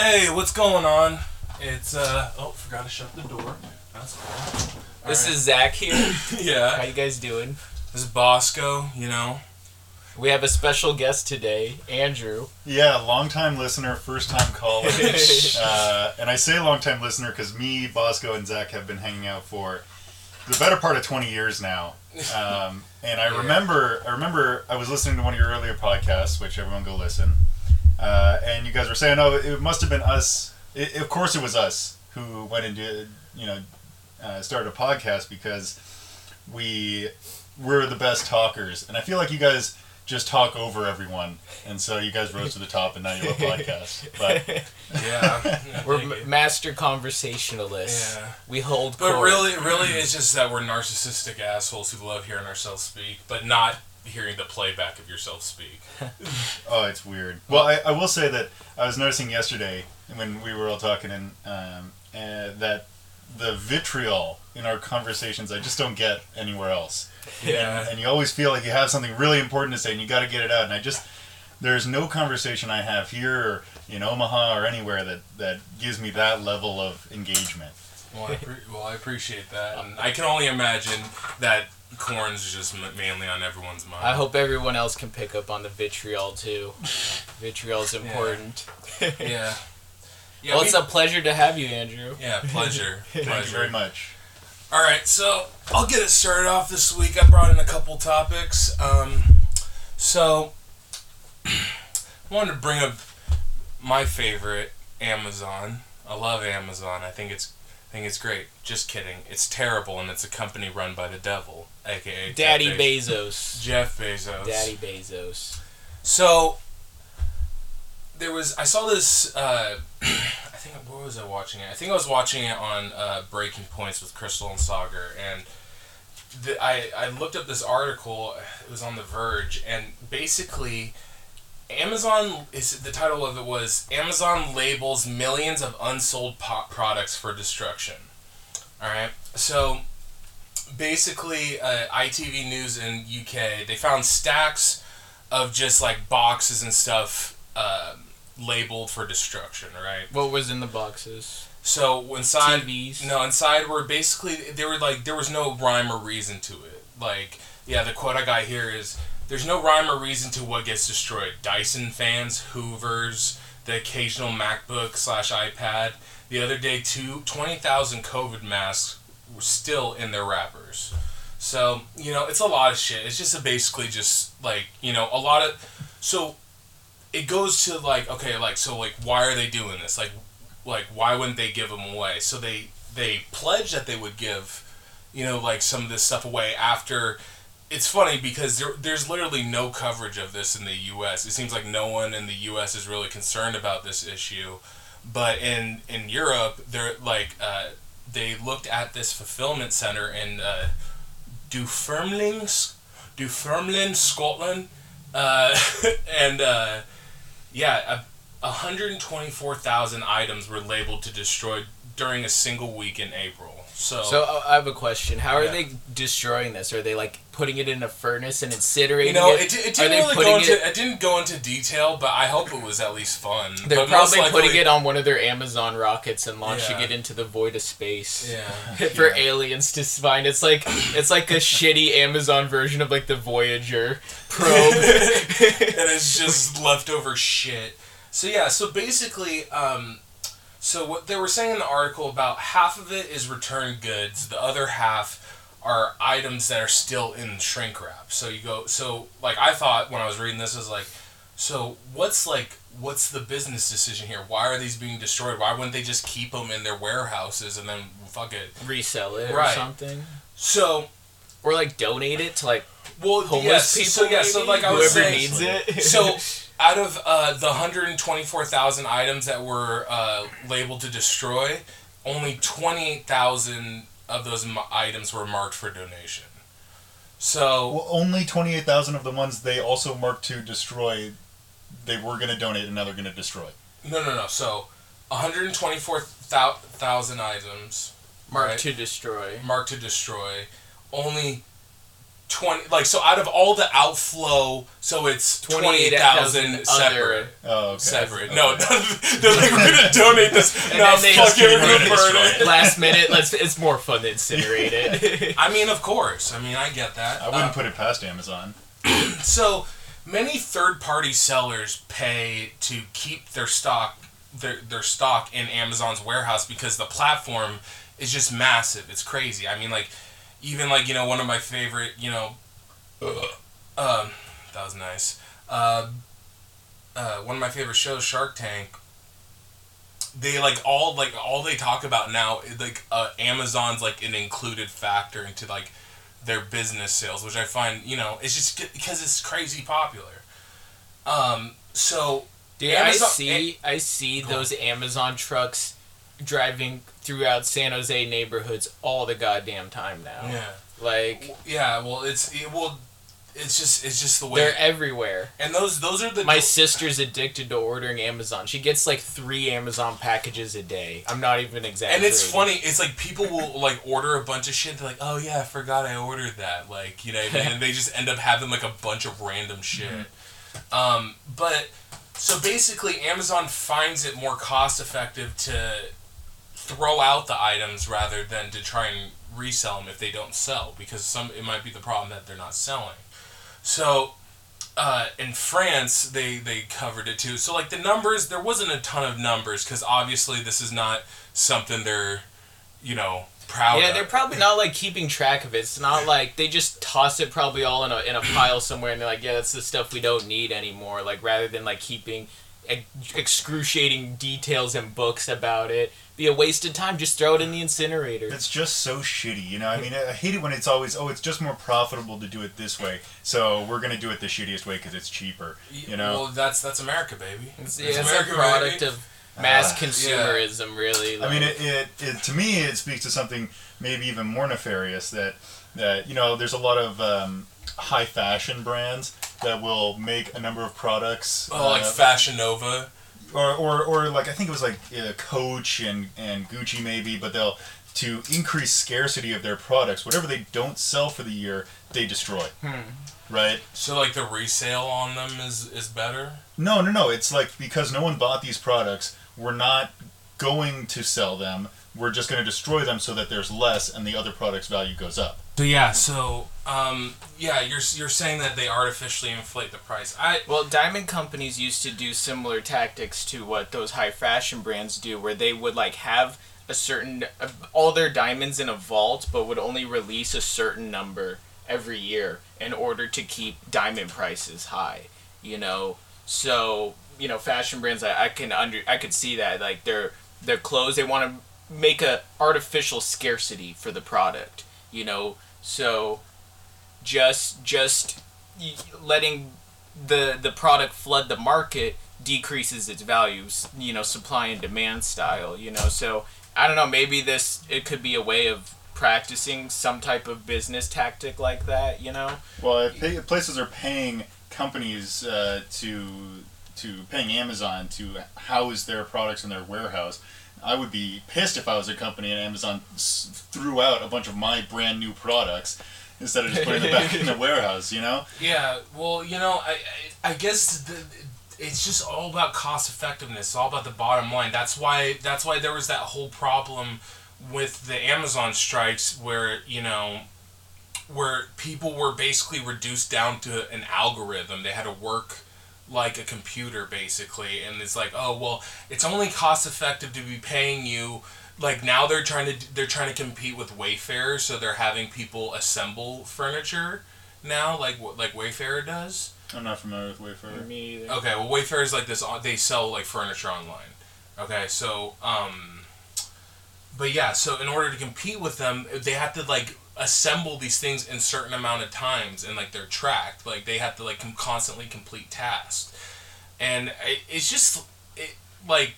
Hey, what's going on? It's uh oh, forgot to shut the door. That's cool. This Alright. is Zach here. Yeah. How you guys doing? This is Bosco. You know. We have a special guest today, Andrew. Yeah, long time listener, first time caller. uh, and I say long time listener because me, Bosco, and Zach have been hanging out for the better part of 20 years now. Um, and I Yeah. remember, I remember I was listening to one of your earlier podcasts, which everyone go listen. Uh, and you guys were saying, oh, it must have been us. It, of course, it was us who went and did, you know, uh, started a podcast because we were the best talkers. And I feel like you guys just talk over everyone, and so you guys rose to the top, and now you have a podcast. But Yeah. We're m- master conversationalists. Yeah. We hold But court. really, really, it's just that we're narcissistic assholes who love hearing ourselves speak, but not hearing the playback of yourself speak. oh, it's weird. Well, I, I will say that I was noticing yesterday when we were all talking, and um, uh, that the vitriol in our conversations I just don't get anywhere else. Yeah. and you always feel like you have something really important to say and you got to get it out and i just there's no conversation i have here or in omaha or anywhere that that gives me that level of engagement Well, I, pre- well, I appreciate that, and I can only imagine that corn's just mainly on everyone's mind. I hope everyone else can pick up on the vitriol too. Vitriol's important. Yeah. Yeah. well, we- it's a pleasure to have you, Andrew. yeah. Pleasure. thank you very much All right, so I'll get it started off this week. I brought in a couple topics. Um, so I wanted to bring up my favorite, Amazon. I love Amazon. I think it's I think it's great. Just kidding. It's terrible, and it's a company run by the devil, aka Jeff Daddy Bez- Bezos. Jeff Bezos. Daddy Bezos. So there was I saw this. Uh, I think where was I watching it? I think I was watching it on uh, Breaking Points with Krystal and Saagar, and the, I I looked up this article. It was on The Verge, and basically. Amazon is the title of it was Amazon labels millions of unsold products for destruction. All right, so basically, uh, ITV News in UK they found stacks of just like boxes and stuff um, labeled for destruction, right? What was in the boxes? So inside, TVs. no, inside were basically they were like there was no rhyme or reason to it. Like, yeah, the quote I got here is there's no rhyme or reason to what gets destroyed. Dyson fans, Hoovers, the occasional MacBook slash iPad. The other day, two twenty thousand COVID masks were still in their wrappers. So you know, it's a lot of shit. It's just basically just like you know a lot of so it goes to like okay like so like why are they doing this like like why wouldn't they give them away so they they pledged that they would give you know like some of this stuff away after it's funny because there, there's literally no coverage of this in the US it seems like no one in the US is really concerned about this issue. But in in Europe they're like uh, they looked at this fulfillment center in uh, Dunfermline Dunfermline Scotland. Uh, and uh, yeah, a, 124,000 items were labeled to destroy during a single week in April. So, So uh, I have a question. How are Yeah. they destroying this? Are they like putting it in a furnace and incinerating you know, it? it, it didn't really go into it- it didn't go into detail, but I hope it was at least fun. They're but probably putting it on one of their Amazon rockets and launching Yeah. it into the void of space. Yeah. For Yeah. aliens to find, it's like it's like a shitty Amazon version of like the Voyager probe. and it's just leftover shit. So yeah, so basically, um, so what they were saying in the article about half of it is returned goods, the other half are items that are still in shrink wrap. So you go, so like I thought when I was reading this, was like, so what's like, what's the business decision here? Why are these being destroyed? Why wouldn't they just keep them in their warehouses and then fuck it? Resell it or something, So or like donate it to like well, homeless yes, people. So yeah, so like I was whoever saying, needs it. so out of uh, the 124,000 items that were uh, labeled to destroy, only 28,000 of those m- items were marked for donation. So well only 28000 of the ones they also marked to destroy they were going to donate and now they're going to destroy no, no, no. So 124,000 items marked right, to destroy. marked to destroy. Only twenty like so out of all the outflow, so it's twenty eight thousand 28,000 separate. Oh, okay. Separate. Okay. No, they're like we're gonna donate this. And no, then they fuck just it, we're keep gonna it burn it. Last minute, let's. It's more fun to incinerate it. I mean, of course. I mean, I get that. I wouldn't Uh, put it past Amazon. So many third-party sellers pay to keep their stock their their stock in Amazon's warehouse because the platform is just massive. It's crazy. I mean, like even like you know one of my favorite you know, um, that was nice. Uh, uh, one of my favorite shows, Shark Tank. They like all like all they talk about now like uh, Amazon's like an included factor into like their business sales, which I find you know it's just because it's crazy popular. Um, so Dude, Amazon- I see. I see those Amazon trucks driving throughout San Jose neighborhoods all the goddamn time now. yeah, Like yeah. Well, it's it, well, it's just it's just the way. they're everywhere. and those those are the My sister's addicted to ordering Amazon. She gets like three Amazon packages a day. I'm not even exactly and it's funny. It's like people will like order a bunch of shit. They're like, "Oh yeah, I forgot I ordered that." Like you know, what I mean? and they just end up having like a bunch of random shit. Um, but so basically, Amazon finds it more cost effective to throw out the items rather than to try and resell them if they don't sell because some it might be the problem that they're not selling. So uh, in France, they they covered it too. So like the numbers, there wasn't a ton of numbers because obviously this is not something they're, you know, proud Yeah, of. they're probably not like keeping track of it. It's not like they just toss it probably all in a in a pile somewhere and they're like, yeah, that's the stuff we don't need anymore. Like rather than like keeping excruciating details and books about it, be a waste of time. Just throw it in the incinerator. It's just so shitty, you know. I mean, I hate it when it's always, oh, it's just more profitable to do it this way, so we're gonna do it the shittiest way because it's cheaper. You know, Well, that's that's America, baby. It's, That's yeah, it's a America, product baby. of mass Uh, consumerism, really. I mean, it, it, it to me it speaks to something maybe even more nefarious that that you know there's a lot of um, high fashion brands that will make a number of products. Oh, like uh, Fashion Nova. Or, or, or like I think it was like uh, Coach and, and Gucci maybe, but they'll to increase scarcity of their products. Whatever they don't sell for the year, they destroy. Right? So like the resale on them is is better. No, no, no. It's like because no one bought these products, we're not going to sell them. We're just going to destroy them so that there's less and the other product's value goes up. So yeah, so um, yeah, you're you're saying that they artificially inflate the price. I Well, diamond companies used to do similar tactics to what those high fashion brands do, where they would like have a certain uh, all their diamonds in a vault, but would only release a certain number every year in order to keep diamond prices high. You know, so you know, fashion brands, I, I can under I could see that like their their clothes, they want to make a artificial scarcity for the product. You know, so just just letting the the product flood the market decreases its values you know supply and demand style you know so i don't know maybe this it could be a way of practicing some type of business tactic like that you know Well, places are paying companies uh, to to paying Amazon to house their products in their warehouse. I would be pissed if I was a company and Amazon threw out a bunch of my brand new products instead of just putting them back in the warehouse. You know? yeah, well, you know, I I, I guess the, it's just all about cost effectiveness. It's all about the bottom line. That's why that's why there was that whole problem with the Amazon strikes where you know where people were basically reduced down to an algorithm. They had to work like a computer basically and it's like oh well it's only cost effective to be paying you like now they're trying to they're trying to compete with Wayfair so they're having people assemble furniture now like like Wayfair does I'm not familiar with Wayfair. me either. Okay, well, Wayfair is like this. uh, They sell like furniture online. Okay, so um, but yeah, so in order to compete with them, they have to like assemble these things in certain amount of times, and like they're tracked. Like they have to like com- constantly complete tasks, and it, it's just it like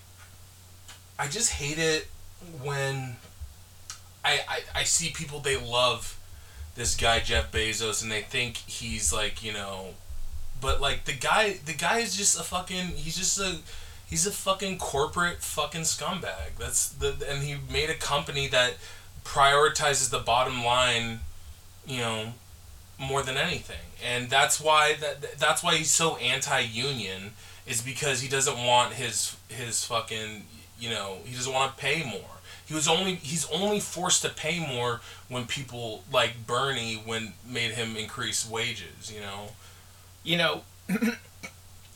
I just hate it when I, I I see people they love this guy Jeff Bezos and they think he's like you know but like the guy the guy is just a fucking he's just a he's a fucking corporate fucking scumbag that's the and he made a company that prioritizes the bottom line you know more than anything, and that's why that that's why he's so anti-union is because he doesn't want his his fucking you know he doesn't want to pay more. He was only he's only forced to pay more when people like Bernie when made him increase wages. You know. You know.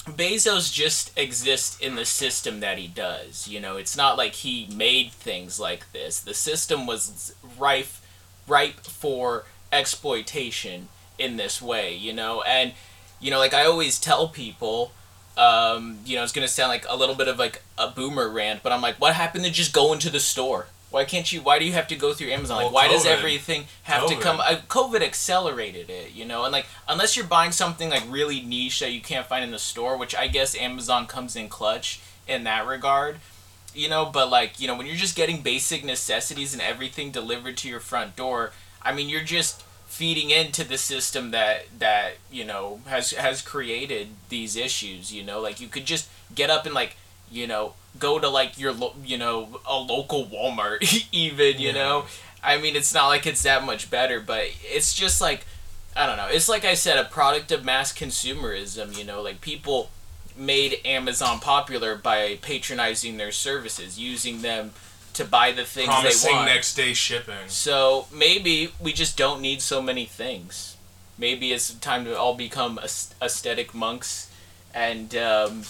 Bezos just exists in the system that he does. You know, it's not like he made things like this. The system was rife, ripe for exploitation in this way. You know, and you know, like I always tell people, um, you know, it's gonna sound like a little bit of like a boomer rant, but I'm like, what happened to just going to the store? Why can't you? Why do you have to go through Amazon? Like, Well, why does everything have to come? Uh, COVID accelerated it, you know, and like unless you're buying something like really niche that you can't find in the store, which I guess Amazon comes in clutch in that regard, you know. But like, you know, when you're just getting basic necessities and everything delivered to your front door, I mean, you're just feeding into the system that that you know has has created these issues. You know, like you could just get up and like you know go to like your lo- you know a local Walmart even you Yeah. know I mean it's not like it's that much better but it's just like I don't know it's like I said a product of mass consumerism you know like people made Amazon popular by patronizing their services using them to buy the things they Promising want next day shipping. so maybe we just don't need so many things. Maybe it's time to all become aes- aesthetic monks and um,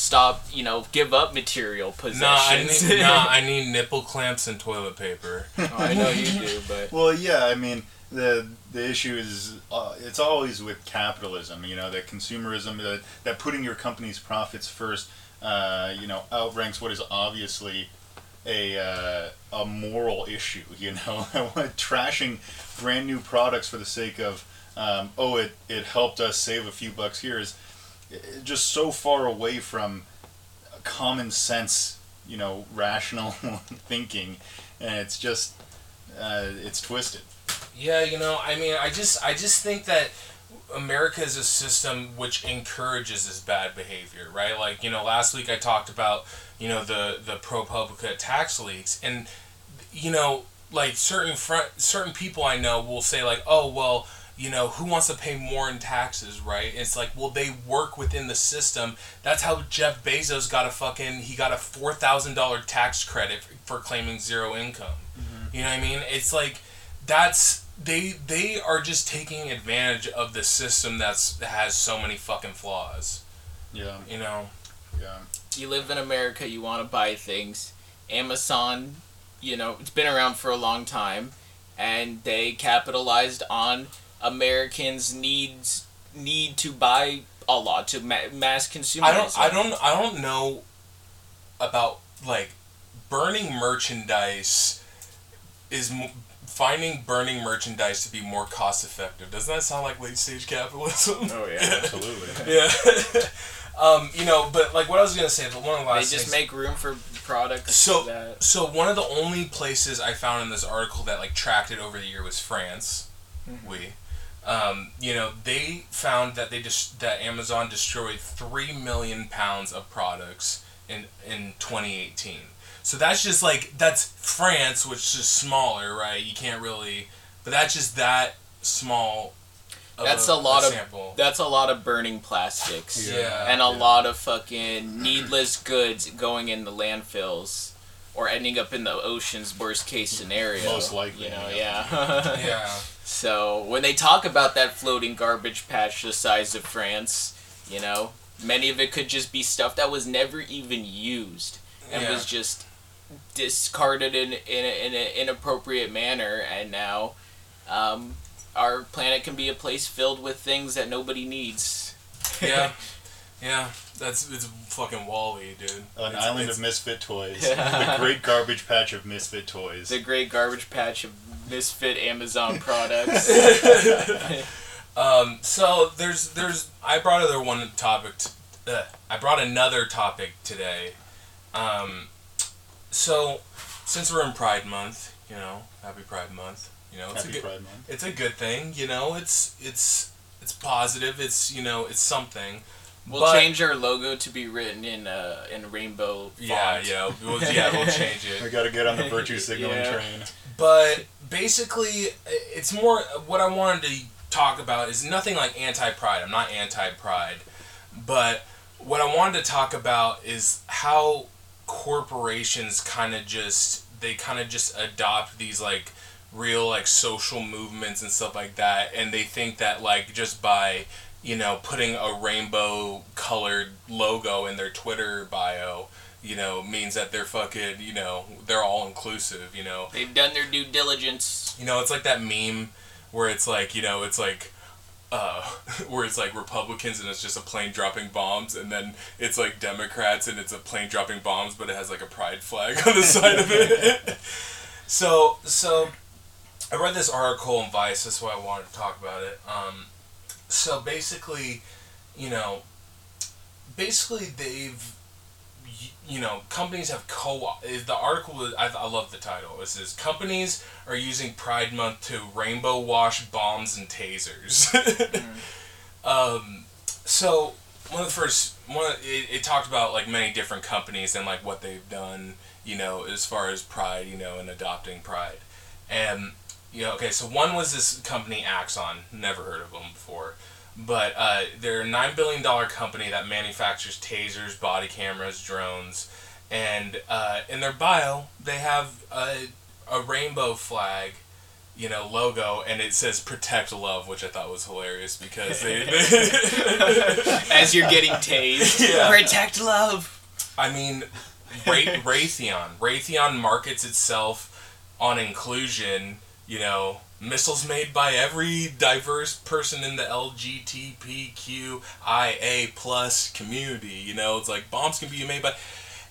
stop, you know, give up material Nah, I possessions. need nah, I need nipple clamps and toilet paper. Oh, I know you do, but Well, yeah, I mean the the issue is uh, it's always with capitalism. You know that consumerism that that putting your company's profits first. Uh, you know outranks what is obviously a uh, a moral issue. You know, trashing brand new products for the sake of um, oh it it helped us save a few bucks here is just so far away from common sense. You know, rational thinking, and it's just uh, it's twisted. Yeah, you know, I mean, I just I just think that America is a system which encourages this bad behavior, right? Like, you know, last week I talked about, you know, the the ProPublica tax leaks and you know, like certain front certain people I know will say like, "Oh, well, you know, who wants to pay more in taxes, right?" It's like, well, they work within the system. That's how Jeff Bezos got a fucking he got a four thousand dollar tax credit for claiming zero income. Mm-hmm. You know what I mean? It's like that's they they are just taking advantage of the system that's that has so many fucking flaws. Yeah, You know? yeah. you live in America, you want to buy things. Amazon, you know, it's been around for a long time, and they capitalized on Americans' needs need to buy a lot to ma- mass consumerism. I don't I don't I don't know about like burning merchandise is m- finding burning merchandise to be more cost effective. Doesn't that sound like late stage capitalism? Oh yeah. Absolutely. yeah. um, you know, but like what I was gonna say, but one of the last they just things- make room for products So- that So one of the only places I found in this article that like tracked it over the year was France. We, um, you know, they found that they just that Amazon destroyed three million pounds of products in in 2018. So that's just like that's France, which is smaller, right? You can't really, but that's just that small. of That's a lot of- sample. that's a lot of burning plastics. yeah, and a Yeah. lot of fucking needless goods going in the landfills or ending up in the ocean's worst case scenario. Most likely, you know, yeah. yeah. so when they talk about that floating garbage patch the size of France, you know, many of it could just be stuff that was never even used and Yeah. was just discarded in in, a, in an inappropriate manner, and now. Um, our planet can be a place filled with things that nobody needs. yeah, yeah. That's it's fucking WALL-E, dude. An It's- island it's- of misfit toys. the great garbage patch of misfit toys. the great garbage patch of misfit Amazon products. Um, so there's there's I brought other one topic. T- uh, I brought another topic today. Um, so since we're in Pride Month, you know, Happy Pride Month. You know, it's Happy a good Pride Month. it's a good thing. You know, it's it's it's positive. It's you know it's something. We'll But- change our logo to be written in uh, in rainbow font. Yeah, yeah, we'll, yeah. We'll change it. We got to get on the virtue signaling Yeah. train. But basically, it's more what I wanted to talk about is nothing like anti-pride. I'm not anti-pride, but what I wanted to talk about is how corporations kind of just they kind of just adopt these like real like social movements and stuff like that and they think that like just by you know putting a rainbow colored logo in their twitter bio you know means that they're fucking you know they're all inclusive you know They've done their due diligence. you know it's like that meme where it's like you know it's like uh, where it's like Republicans and it's just a plane dropping bombs, and then it's like Democrats and it's a plane dropping bombs, but it has like a pride flag on the side of it. so, so I read this article in Vice. That's why I wanted to talk about it. Um, so basically, you know, basically they've you know, companies have co. The article I, I love the title. It says companies are using Pride Month to rainbow wash bombs and tasers. um, so one of the first one it, it talked about like many different companies and like what they've done. You know, as far as Pride, you know, and adopting Pride, and know, okay, so one was this company Axon. Never heard of them before. But uh, they're a nine billion dollar company that manufactures tasers, body cameras, drones, and uh, in their bio they have a, a rainbow flag, you know, logo, and it says "Protect Love," which I thought was hilarious because they. As you're getting tased. Yeah. Protect love. I mean, Ray- Raytheon. Raytheon markets itself on inclusion. You know, missiles made by every diverse person in the LGBTQIA plus community. You know, it's like bombs can be made by.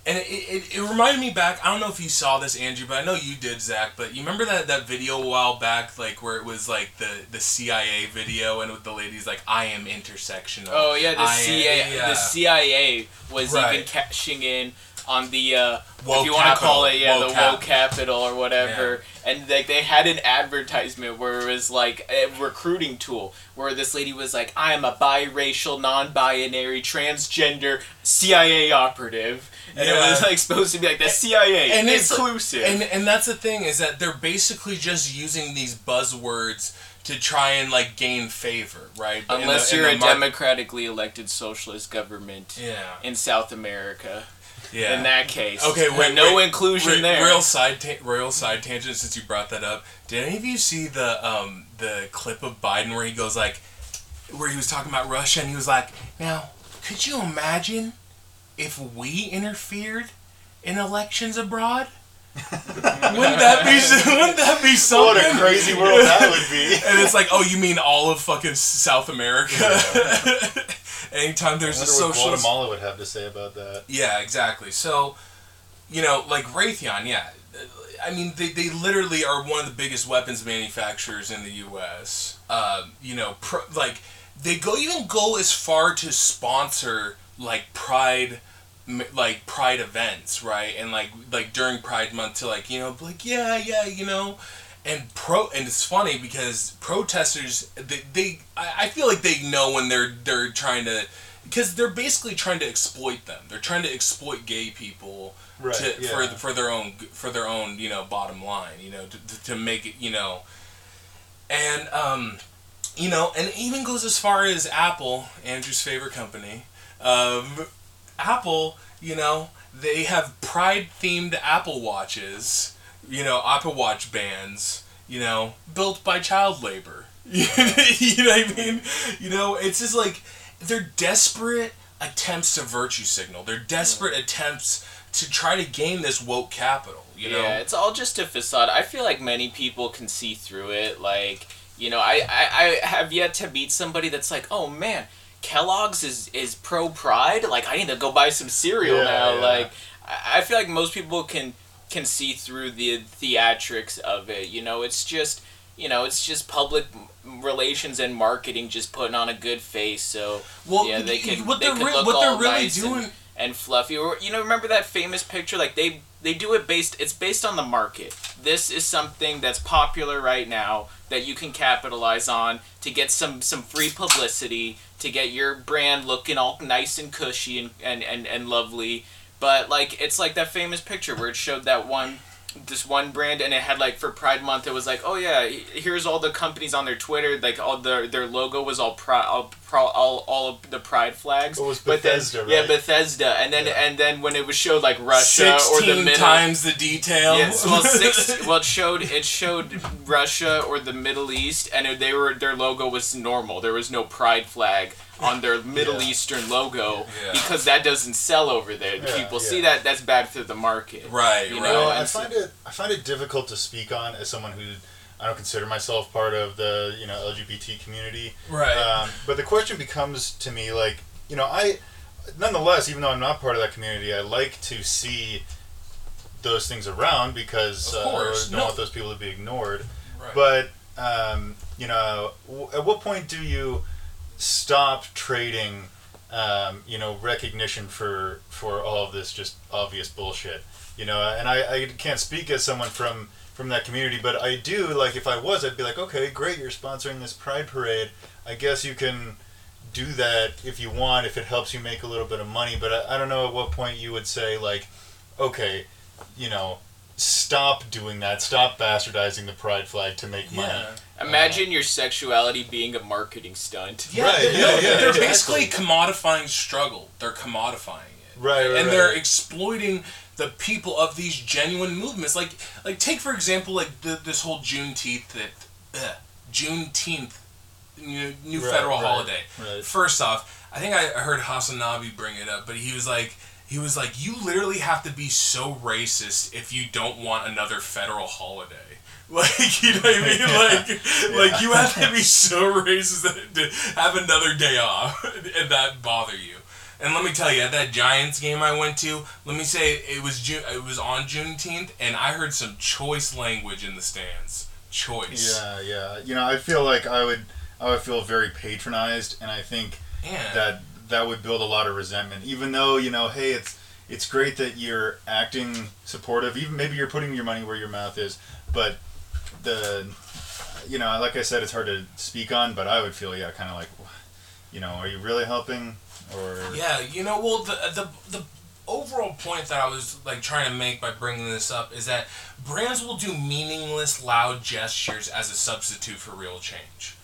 And it, it, it reminded me back. I don't know if you saw this, Andrew, but I know you did, Zach. But you remember that, that video a while back, like where it was like the, the CIA video, and with the ladies like, "I am intersectional." Oh yeah, the I am- CIA. yeah. The CIA was Right. even cashing in on the uh, if you want to call it yeah Woke the woke capital or whatever. And like they had an advertisement where it was like a recruiting tool where this lady was like, "I am a biracial, non-binary, transgender CIA operative," and it was like supposed to be like the CIA and inclusive. and and that's the thing is that they're basically just using these buzzwords to try and like gain favor, right? Unless the- you're a mar- democratically elected socialist government Yeah. in South America. Yeah. In that case, Okay, wait, no wait. inclusion Re- there. Real side, ta- real side tangent. Since you brought that up, did any of you see the um the clip of Biden where he goes like, where he was talking about Russia and he was like, now could you imagine if we interfered in elections abroad? wouldn't that be wouldn't that be something? What a crazy world that would be. And it's like, oh, you mean all of fucking South America? Anytime I there's a social. what socialist Guatemala would have to say about that. yeah, exactly. So, you know, like Raytheon, yeah. I mean, they, they literally are one of the biggest weapons manufacturers in the U.S. Um, you know, pro, like they go even go as far to sponsor like Pride, m- like Pride events, right? And like like during Pride Month to like you know like yeah yeah you know. And pro and it's funny because protesters they, they I, I feel like they know when they're they're trying to because they're basically trying to exploit them. They're trying to exploit gay people Right, to, yeah. for for their own for their own you know bottom line. You know to, to, to make it you know, and um, you know, and it even goes as far as Apple, Andrew's favorite company. Um, Apple, you know, they have pride themed Apple watches. You know, Apple Watch bands. You know, built by child labor. you know what I mean? You know, it's just like they're desperate attempts to virtue signal. They're desperate hmm. attempts to try to gain this woke capital. You know, Yeah, it's all just a facade. I feel like many people can see through it. Like, you know, I, I, I have yet to meet somebody that's like, oh man, Kellogg's is, is pro pride. Like, I need to go buy some cereal Yeah, now. yeah. Like, I, feel like most people can can see through the theatrics of it. You know, it's just you know, it's just public relations and marketing just putting on a good face. So well, yeah, they can what they they're re- look what all they're really nice and- doing. and fluffy. Or you know, remember that famous picture? Like they they do it based. It's based on the market. This is something that's popular right now that you can capitalize on to get some some free publicity to get your brand looking all nice and cushy and and and, and lovely. But like it's like that famous picture where it showed that one this one brand and it had like for Pride Month it was like oh yeah here's all the companies on their Twitter like all their their logo was all pro all pro, all, all of the Pride flags. It was but then- Bethesda, Yeah. Bethesda, and then Yeah. and then when it was showed like Russia or the middle. times the detail. Yes, well, six. Well, it showed it showed Russia or the Middle East, and it- they were their logo was normal. There was no pride flag on their Middle Yeah. Eastern logo Yeah. because that doesn't sell over there. Yeah, People yeah. see that that's bad for the market. right, You right. know, I and so- find it I find it difficult to speak on as someone who I don't consider myself part of the you know LGBT community. right. Um, but the question becomes to me like you know I nonetheless even though I'm not part of that community I like to see those things around because Of uh, I don't no. want those people to be ignored. right. But um, you know, w- at what point do you stop trading, um, you know, recognition for for all of this just obvious bullshit? You know, and I, I can't speak as someone from from that community, but I do like if I was, I'd be like, okay, great, you're sponsoring this pride parade. I guess you can do that if you want, if it helps you make a little bit of money. But I, I don't know at what point you would say like, okay, you know. Stop doing that. Stop bastardizing the pride flag to make money. yeah. Imagine your sexuality being a marketing stunt. Yeah, Right, they- yeah, no, yeah, they're exactly. basically commodifying struggle. They're commodifying it, Right, right, and right. they're exploiting the people of these genuine movements. Like, like take for example, like the, this whole Juneteenth, that uh, Juneteenth, new, new Right, federal right, holiday. right. First off, I think I heard Hasanabi bring it up, but he was like, he was like, you literally have to be so racist if you don't want another federal holiday. Like you know what I mean? Like, like you have to be so racist that- to have another day off and that bother you. And let me tell you, at that Giants game I went to, let me say it was June, it was on Juneteenth, and I heard some choice language in the stands. Choice. Yeah, yeah. You know, I feel like I would, I would feel very patronized, and I think Yeah. that that would build a lot of resentment. Even though you know, hey, it's it's great that you're acting supportive. Even maybe you're putting your money where your mouth is, but the, you know, like I said, it's hard to speak on. But I would feel, yeah, kind of like, you know, are you really helping? Or Yeah, you know, well, the the the overall point that I was like trying to make by bringing this up is that brands will do meaningless, loud gestures as a substitute for real change.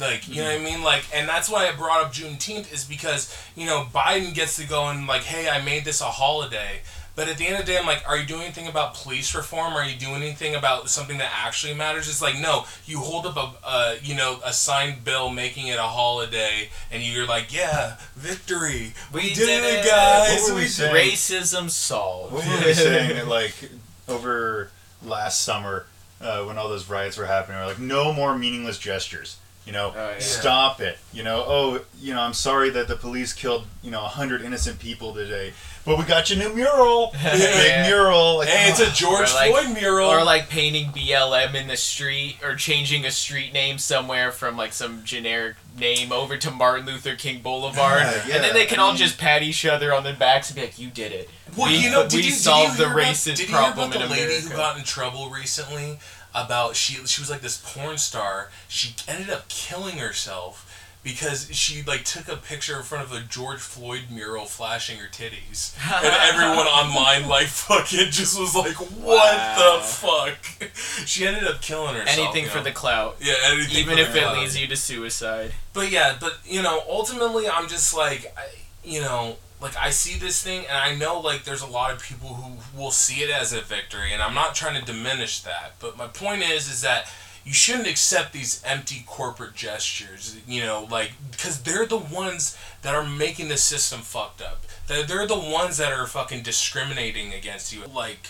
Like, you know what I mean? Like, and that's why I brought up Juneteenth is because you know Biden gets to go and like, hey, I made this a holiday. But at the end of the day, I'm like, are you doing anything about police reform? Are you doing anything about something that actually matters? It's like, no, you hold up a, uh, you know, a signed bill making it a holiday, and you're like, yeah, victory, we, We did, did it, it. guys. What were we We saying? Racism solved. What were we saying like over last summer uh, when all those riots were happening? We're like, no more meaningless gestures. You know, Oh, yeah. stop it. You know, oh, you know, I'm sorry that the police killed you know hundred innocent people today, but we got your new mural, big mural. Like, Hey, it's a George Or like- Floyd mural. Or like painting BLM in the street, or changing a street name somewhere from like some generic name over to Martin Luther King Boulevard, Yeah, yeah, and then they can I all mean- just pat each other on the backs and be like, "You did it." Well, we, you know, we you, solved did you the hear about- racist did you hear problem about the in lady America. who got in trouble recently about she she was like this porn star. She ended up killing herself because she like took a picture in front of a George Floyd mural flashing her titties, and everyone online like fucking just was like, "What Wow. the fuck?" She ended up killing herself. Anything for know? the clout, yeah, anything even if it leads you to suicide. But yeah, but you know, ultimately, I'm just like, I, you know, like I see this thing, and I know like there's a lot of people who will see it as a victory, and I'm not trying to diminish that. But my point is, is that you shouldn't accept these empty corporate gestures, you know, like because they're the ones that are making the system fucked up. They're, they're the ones that are fucking discriminating against you, like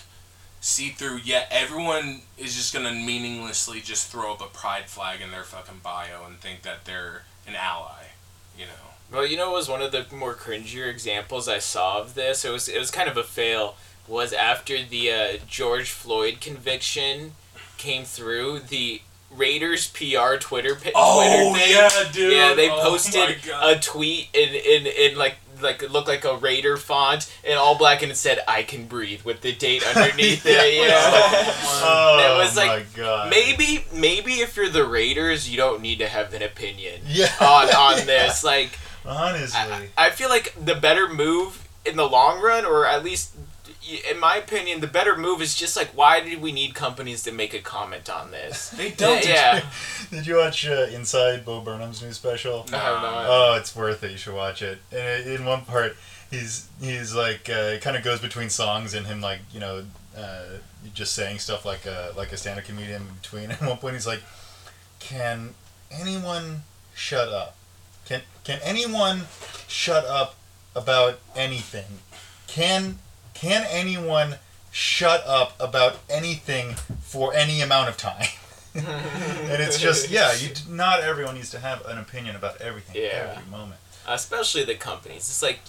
see through. Yet everyone is just gonna meaninglessly just throw up a pride flag in their fucking bio and think that they're an ally, you know. Well, you know, what was one of the more cringier examples I saw of this. It was it was kind of a fail. Was after the uh, George Floyd conviction came through, the Raiders PR Twitter pi- Twitter thing. yeah, dude. Yeah, they Oh posted a tweet in, in, in like like it looked like a Raider font in all black and it said "I can breathe" with the date underneath it. You know, Oh It was like, my god. maybe maybe if you're the Raiders, you don't need to have an opinion Yeah. on on this. Like, Honestly. I, I feel like the better move in the long run, or at least in my opinion, the better move is just like, why did we need companies to make a comment on this? They don't. Yeah. Did you watch uh, Inside Bo Burnham's new special? Have not. Oh, it's worth it. You should watch it. And in one part, he's he's like uh, it kind of goes between songs and him like you know uh, just saying stuff like a like a stand-up comedian in between. At one point, he's like, "Can anyone shut up? Can can anyone shut up about anything? Can can anyone shut up about anything for any amount of time?" and it's just yeah, you not everyone needs to have an opinion about everything Yeah. every moment. especially the companies. It's like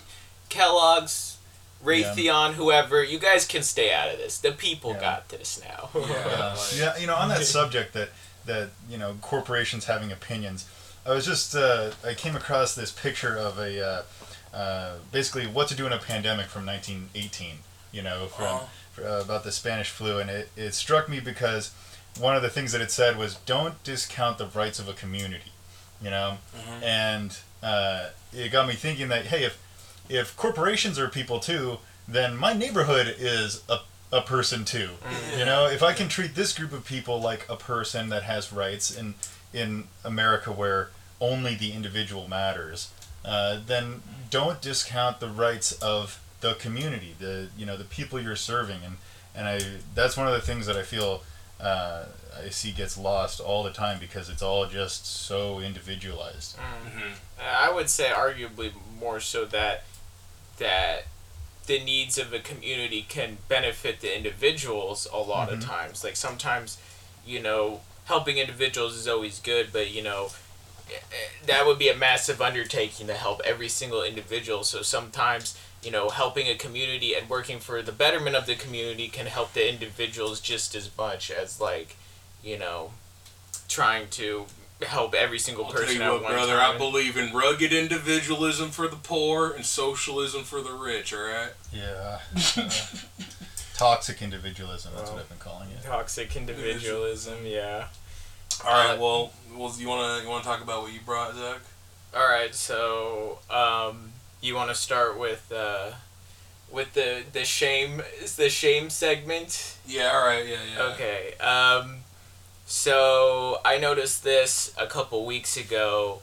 Kellogg's, Raytheon, whoever. You guys can stay out of this. The people Yeah. got this now. Yeah. Yeah, you know, on that subject that that you know corporations having opinions, I was just uh, I came across this picture of a uh, uh, basically what to do in a pandemic from 1918. You know, from Oh. uh, about the Spanish flu, and it, it struck me because one of the things that it said was don't discount the rights of a community. You know, Mhm. and uh, it got me thinking that hey, if if corporations are people too, then my neighborhood is a, a person too. You know, if I can treat this group of people like a person that has rights in in America where only the individual matters, uh, then don't discount the rights of the community, the you know the people you're serving, and and I that's one of the things that I feel uh, I see gets lost all the time because it's all just so individualized. Mhm. I would say arguably more so that that the needs of a community can benefit the individuals a lot of Mhm. times. Like sometimes, you know, helping individuals is always good, but you know, that would be a massive undertaking to help every single individual. So sometimes, you know, helping a community and working for the betterment of the community can help the individuals just as much as like, you know, trying to help every single I'll tell person you at what, one brother. time. I believe in rugged individualism for the poor and socialism for the rich. All right. Yeah. Uh, toxic individualism, that's what I've been calling it. Toxic individualism, yeah. All right. Uh, well, well, you wanna you wanna talk about what you brought, Zach? All right, so um, you want to start with uh, with the the shame the shame segment? Yeah. All right. Yeah. Yeah. Okay. Um, so I noticed this a couple weeks ago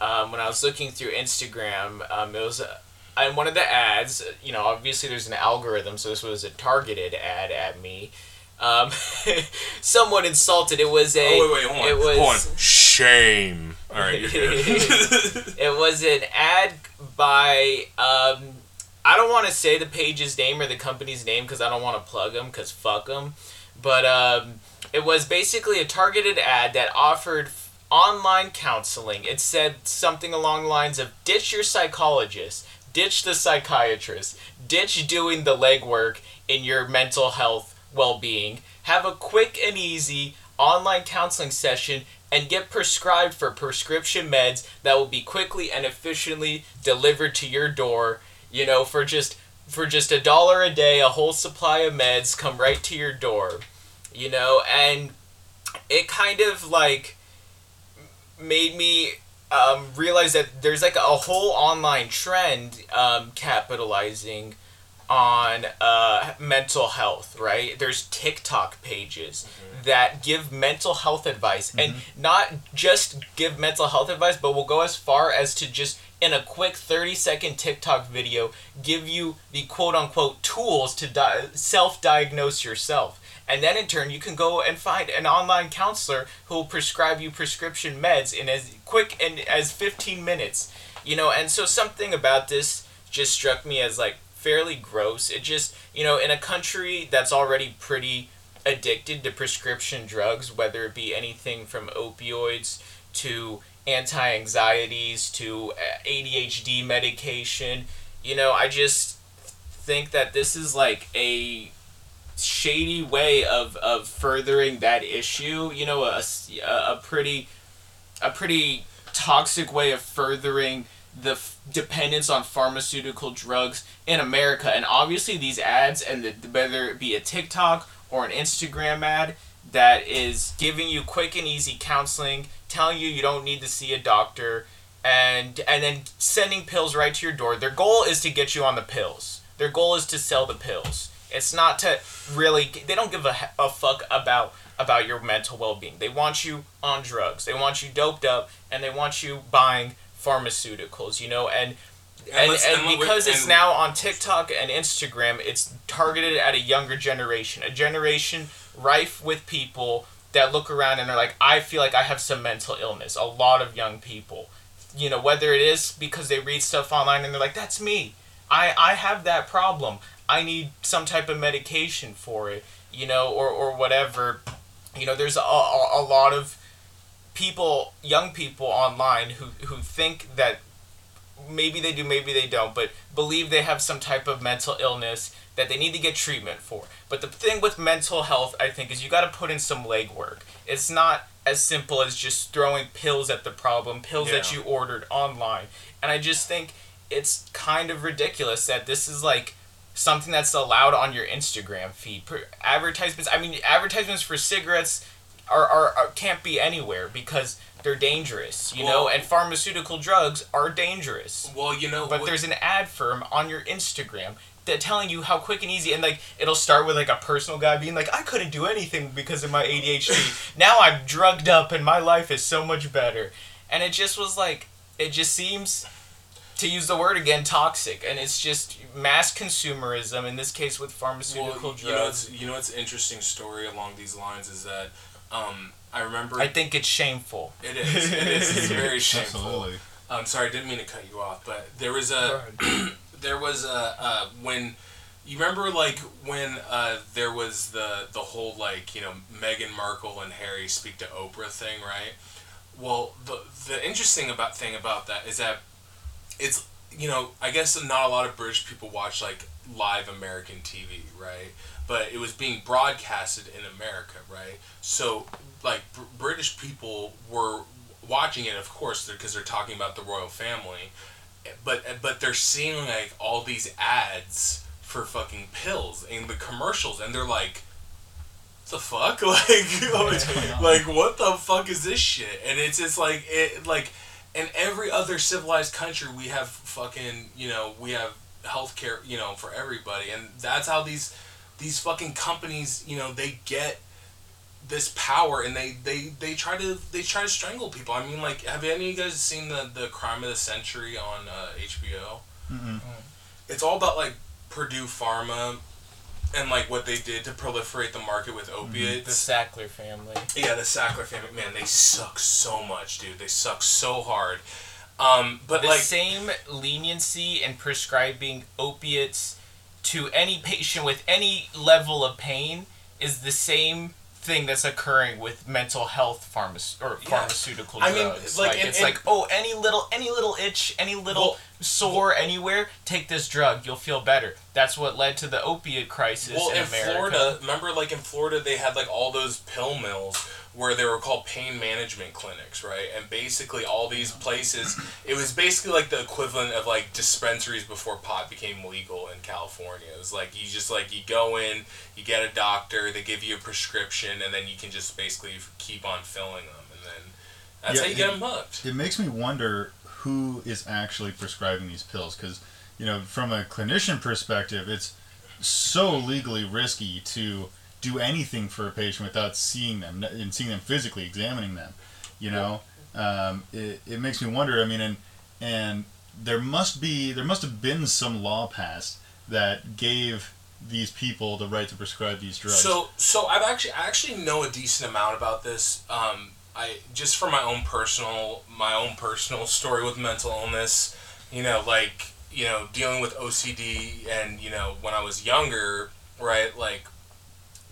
um, when I was looking through Instagram. Um, it was uh, and one of the ads. You know, obviously there's an algorithm, so this was a targeted ad at me. Um, someone insulted. It was a. Oh wait, wait, hold on. It was. Hold on. Shame. All right. It was an ad by um, I don't want to say the page's name or the company's name because I don't want to plug them because fuck them. But um, it was basically a targeted ad that offered online counseling. It said something along the lines of ditch your psychologist, ditch the psychiatrist, ditch doing the legwork in your mental health well being. Have a quick and easy online counseling session and get prescribed for prescription meds that will be quickly and efficiently delivered to your door, you know, for just for just a dollar a day, a whole supply of meds come right to your door. You know, and it kind of like made me um, realize that there's like a whole online trend um, capitalizing on uh, mental health, right? There's TikTok pages that give mental health advice and not just give mental health advice, but will go as far as to just in a quick 30 second TikTok video give you the quote unquote tools to di- self diagnose yourself. And then in turn, you can go and find an online counselor who will prescribe you prescription meds in as quick and as 15 minutes. You know, and so something about this just struck me as like fairly gross. It just, you know, in a country that's already pretty addicted to prescription drugs, whether it be anything from opioids to anti anxieties to uh, ADHD medication, you know, I just think that this is like a shady way of, of furthering that issue. You know, a, a pretty a pretty toxic way of furthering the dependence on pharmaceutical drugs in America. And obviously, these ads and the, whether it be a TikTok or an Instagram ad that is giving you quick and easy counseling, telling you you don't need to see a doctor, and and then sending pills right to your door. Their goal is to get you on the pills. Their goal is to sell the pills. It's not to really. They don't give a, a fuck about about your mental well being. They want you on drugs. They want you doped up, and they want you buying pharmaceuticals. You know, and And and, and and because it's now on TikTok and Instagram, it's targeted at a younger generation, a generation rife with people that look around and are like, I feel like I have some mental illness. A lot of young people, you know, whether it is because they read stuff online and they're like, that's me. I, I have that problem. I need some type of medication for it, you know, or, or whatever. You know, there's a, a, a lot of people, young people online who, who think that maybe they do, maybe they don't, but believe they have some type of mental illness that they need to get treatment for. But the thing with mental health, I think, is you got to put in some legwork. It's not as simple as just throwing pills at the problem, pills that you ordered online. And I just think it's kind of ridiculous that this is like something that's allowed on your Instagram feed. Advertisements, I mean, advertisements for cigarettes are, are, are can't be anywhere because they're dangerous, you know, and pharmaceutical drugs are dangerous. Well, you know, But what- there's an ad firm on your Instagram that telling you how quick and easy and like it'll start with like a personal guy being like I couldn't do anything because of my ADHD. now I'm drugged up and my life is so much better. And it just was like it just seems to use the word again toxic and it's just mass consumerism in this case with pharmaceutical well, you know, it's, you know, what's interesting story along these lines is that um, I remember I think it's shameful. it is. It is. It's very shameful. Absolutely. I'm sorry, I didn't mean to cut you off, but there was a there was a uh, when you remember like when uh, there was the the whole like you know Meghan Markle and Harry speak to Oprah thing, right? Well, the the interesting about thing about that is that it's you know I guess not a lot of British people watch like live American TV, right? But it was being broadcasted in America, right? So like Br- British people were watching it, of course, because they're talking about the royal family, eh, but eh, but they're seeing like all these ads for fucking pills in the commercials, and they're like, "The fuck, like, like, like, what the fuck is this shit?" And it's just like it like in every other civilized country we have fucking you know we have healthcare you know for everybody, and that's how these these fucking companies you know they get this power and they, they, they try to they try to strangle people. I mean, like, have any of you guys seen the, the Crime of the Century on uh, HBO? Mm-mm. It's all about like Purdue Pharma and like what they did to proliferate the market with opiates. The Sackler family. Yeah, the Sackler family, man, they suck so much, dude. They suck so hard. Um, but the like, same leniency in prescribing opiates to any patient with any level of pain is the same thing that's occurring with mental health pharma- or Yeah. pharmaceutical I mean, like, like, and- it's and- like, oh, any little any little itch, any little Well- sore anywhere, take this drug, you'll feel better. That's what led to the opiate crisis well, in, in America. Florida, remember, like in Florida, they had like all those pill mills where they were called pain management clinics, right? And basically, all these places, it was basically like the equivalent of like dispensaries before pot became legal in California. It was like you just like you go in, you get a doctor, they give you a prescription, and then you can just basically keep on filling them, and then that's Yeah, how you get them hooked. It makes me wonder who is actually prescribing these pills because, you know, from a clinician perspective, it's so legally risky to do anything for a patient without seeing them and seeing them physically, examining them. You know, um, it, it makes me wonder. I mean, and and there must be there must have been some law passed that gave these people the right to prescribe these drugs. So, so I've actually I actually know a decent amount about this. Um, I just from my own personal my own personal story with mental illness. You know, like you know, dealing with OCD, and you know, when I was younger, right? Like,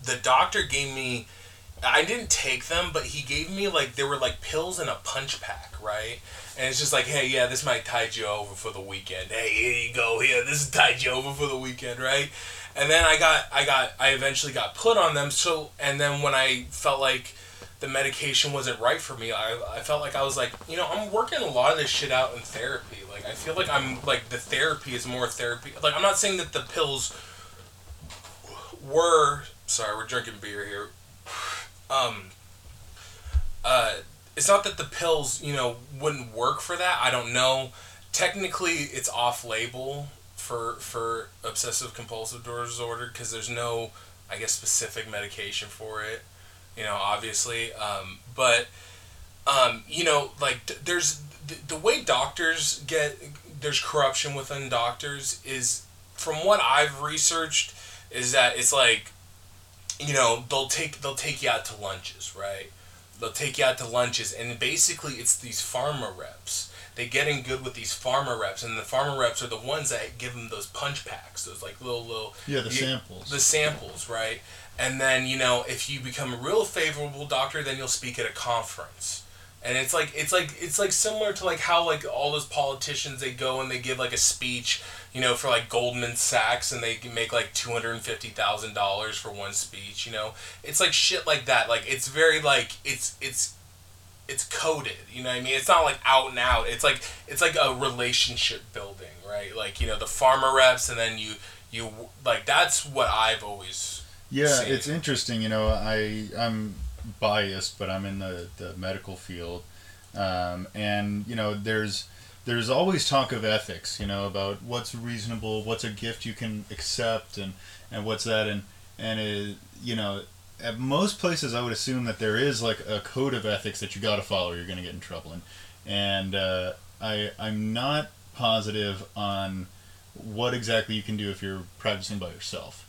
the doctor gave me. I didn't take them, but he gave me like they were like pills in a punch pack, right? And it's just like, hey, yeah, this might tide you over for the weekend. Hey, here you go, here, this is tide you over for the weekend, right? And then I got, I got, I eventually got put on them. So, and then when I felt like the medication wasn't right for me, I, I felt like I was like, you know, I'm working a lot of this shit out in therapy. Like, I feel like I'm like the therapy is more therapy. Like, I'm not saying that the pills were. Sorry, we're drinking beer here. Um. Uh, it's not that the pills, you know, wouldn't work for that. I don't know. Technically, it's off label for for obsessive compulsive disorder because there's no, I guess, specific medication for it. You know, obviously, um, but um, you know, like th- there's the, the way doctors get there's corruption within doctors is from what I've researched is that it's like you know they'll take they'll take you out to lunches right? They'll take you out to lunches and basically it's these pharma reps. They get in good with these pharma reps and the pharma reps are the ones that give them those punch packs those like little little Yeah, the you- samples. the samples right? And then you know if you become a real favorable doctor then you'll speak at a conference and it's like it's like it's like similar to like how like all those politicians they go and they give like a speech you know for like Goldman Sachs and they make like two hundred and fifty thousand dollars for one speech you know it's like shit like that like it's very like it's it's it's coded you know what I mean it's not like out and out it's like it's like a relationship building right like you know the pharma reps and then you you like that's what I've always Yeah, See. it's interesting. You know, I I'm biased, but I'm in the, the medical field, um, and you know, there's there's always talk of ethics. You know, about what's reasonable, what's a gift you can accept, and and what's that, and and it, you know, at most places, I would assume that there is like a code of ethics that you got to follow, you're to get in trouble. And and uh, I I'm not positive on what exactly you can do if you're practicing by yourself.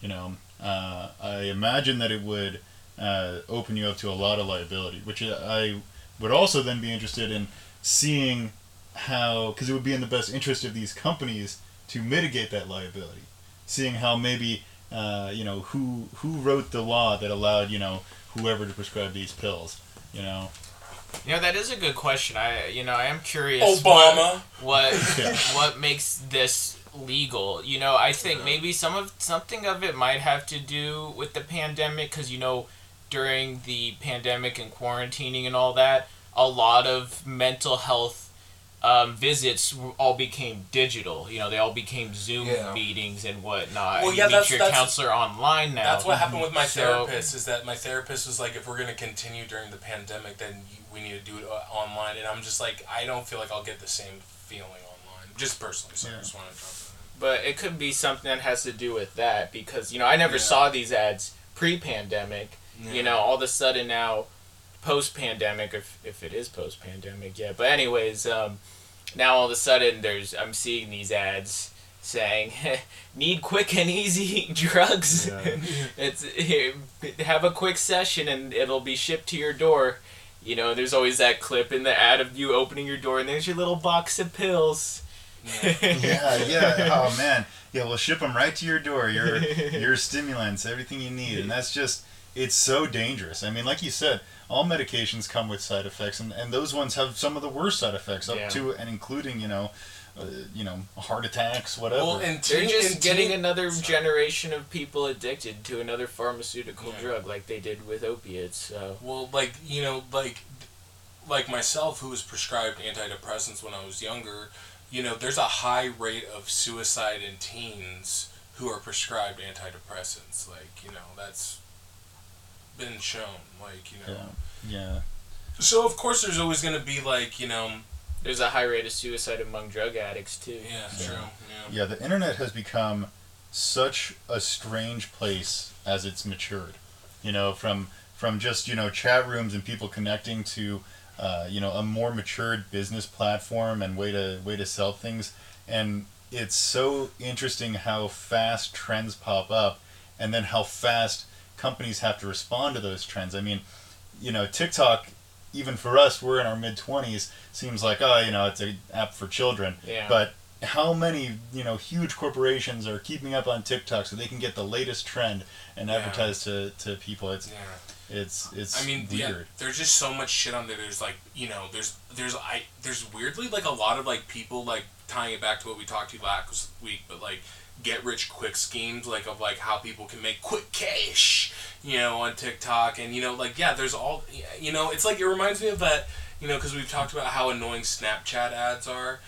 You know, uh, I imagine that it would uh, open you up to a lot of liability, which I would also then be interested in seeing how, because it would be in the best interest of these companies to mitigate that liability. Seeing how maybe, uh, you know, who who wrote the law that allowed, you know, whoever to prescribe these pills, you know. You know that is a good question. I you know I am curious. Obama What Yeah. what makes this legal? You know I think maybe some of something of it might have to do with the pandemic because you know during the pandemic and quarantining and all that, a lot of mental health um, visits all became digital. You know they all became Zoom Yeah. meetings and whatnot. Well, You yeah, meet that's- your that's- counselor online now. That's what happened with my So- therapist. Is that my therapist was like, if we're gonna continue during the pandemic, then we need to do it uh, online. And I'm just like, I don't feel like I'll get the same feeling online, just personally. So I Yeah. just want to drop that. But it could be something that has to do with that because you know I never Yeah. saw these ads pre-pandemic. In. You know, all of a sudden now, post-pandemic, if if it is post-pandemic, yeah. But anyways, um, now all of a sudden there's I'm seeing these ads saying need quick and easy drugs. Yeah. it's here, have a quick session and it'll be shipped to your door. You know, there's always that clip in the ad of you opening your door and there's your little box of pills. Yeah, yeah. Oh man, yeah. We'll ship them right to your door. Your your stimulants, everything you need, and that's just it's so dangerous. I mean, like you said, all medications come with side effects, and, and those ones have some of the worst side effects, up Yeah. to and including you know, uh, you know, heart attacks, whatever. Well, and They're just and getting teen- another Sorry. generation of people addicted to another pharmaceutical Yeah. drug like they did with opiates. So Well, like you know, like like myself, who was prescribed antidepressants when I was younger, you know, there's a high rate of suicide in teens who are prescribed antidepressants. Like you know, that's been shown. Like you know, yeah, yeah. so of course there's always gonna be like you know, there's a high rate of suicide among drug addicts too. yeah, Yeah. true, yeah. Yeah, the internet has become such a strange place as it's matured. You know, from from just you know chat rooms and people connecting to uh, you know a more matured business platform and way to way to sell things, and it's so interesting how fast trends pop up, and then how fast companies have to respond to those trends. I mean, you know, TikTok. Even for us, we're in our mid twenties. Seems like oh, you know, it's an app for children. Yeah. But how many you know huge corporations are keeping up on TikTok so they can get the latest trend and Yeah. advertise to, to people? It's Yeah. it's it's I mean, yeah, there's just so much shit on there. There's like, you know, there's there's I there's weirdly like a lot of like people like tying it back to what we talked to last week, but like get rich quick schemes like of like how people can make quick cash, you know, on TikTok and you know like yeah, there's all you know, it's like it reminds me of that, you know, because we've talked about how annoying Snapchat ads are.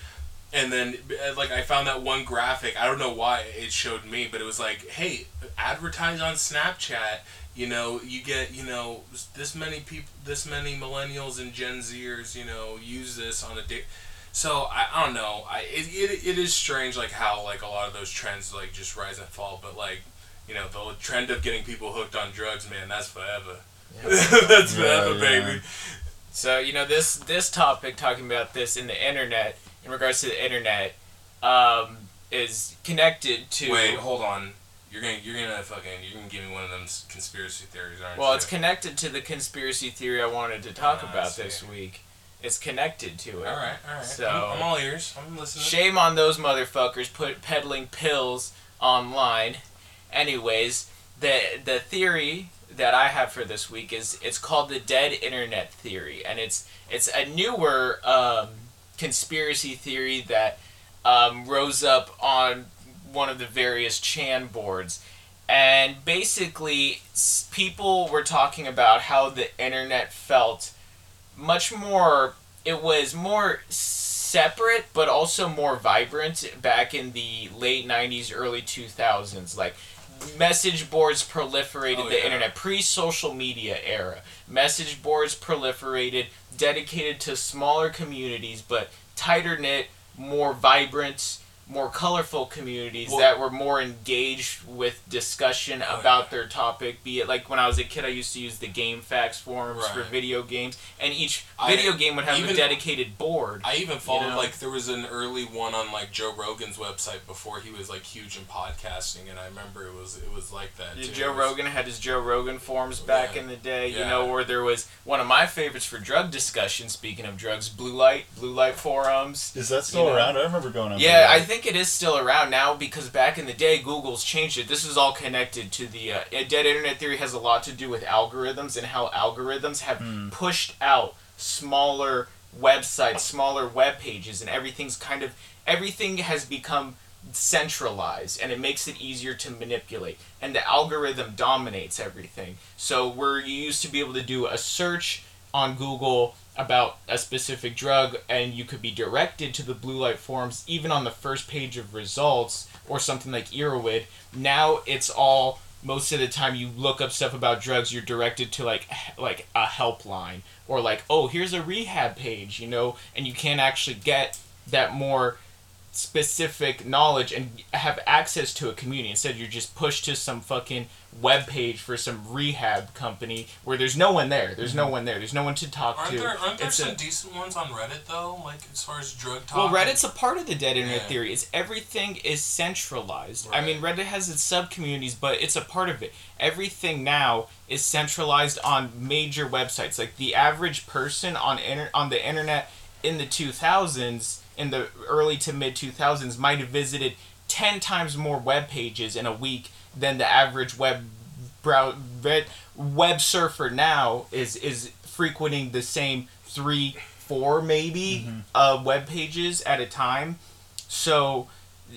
And then, uh, like, I found that one graphic. I don't know why it showed me, but it was like, "Hey, advertise on Snapchat. You know, you get, you know, this many people, this many millennials and Gen Zers, you know, use this on a day." So I, I don't know. I it, it, it is strange like how like a lot of those trends like just rise and fall, but like you know the trend of getting people hooked on drugs, man, that's forever. that's Yeah, forever, yeah. baby. So you know this this topic talking about this in the internet in regards to the internet um, is connected to Wait, hold on. You're gonna you're gonna fucking you're gonna give me one of them conspiracy theories, aren't well you? it's connected to the conspiracy theory I wanted to talk Ah, about this week. It's connected to it. all right, all right. So- I'm, I'm all ears. I'm listening. Shame on those motherfuckers put peddling pills online. Anyways, the the theory that I have for this week is it's called the dead internet theory, and it's it's a newer um, conspiracy theory that um, rose up on one of the various Chan boards. And basically, people were talking about how the internet felt much more it was more separate but also more vibrant back in the late 90s early 2000s like message boards proliferated Oh, the yeah. internet pre-social media era message boards proliferated dedicated to smaller communities but tighter knit more vibrant more colorful communities Well- that were more engaged with discussion Oh, about yeah. their topic be it like when i was a kid i used to use the GameFAQs forums for video games and each I- video game would have a dedicated board I even followed know? like there was an early one on like Joe Rogan's website before he was like huge in podcasting, and I remember it was it was like that. Yeah, too. Joe was- Rogan had his Joe Rogan forums back Yeah. in the day, you know, where there was one of my favorites for drug discussion. Speaking of drugs, blue light, blue light forums. Is that still You know. around? I remember going on. Yeah, Blue I Light. Think it is still around now because back in the day, Google's changed it. This is all connected to the uh, dead internet theory has a lot to do with algorithms and how algorithms have Hmm. pushed out smaller websites, smaller web pages, and everything's kind of everything has become centralized and it makes it easier to manipulate and the algorithm dominates everything so where you used to be able to do a search on google about a specific drug and you could be directed to the blue light forums even on the first page of results or something like Erowid. Now it's all most of the time you look up stuff about drugs you're directed to like like a helpline or like oh here's a rehab page you know and you can't actually get that more specific knowledge and have access to a community instead you're just pushed to some fucking web page for some rehab company where there's no one there there's no mm-hmm. one there there's no one to talk Aren't to there aren't there It's some a- decent ones on Reddit though? Like as far as drug talk. well, Reddit's a part of the dead internet Yeah. theory. It's everything is centralized. I mean, Reddit has its sub communities, but it's a part of it. Everything now is centralized on major websites. Like the average person on inter- on the internet in the 2000s, in the early to mid 2000s, might have visited 10 times more web pages in a week than the average web brow web surfer now is is frequenting the same three four maybe uh, web pages at a time. So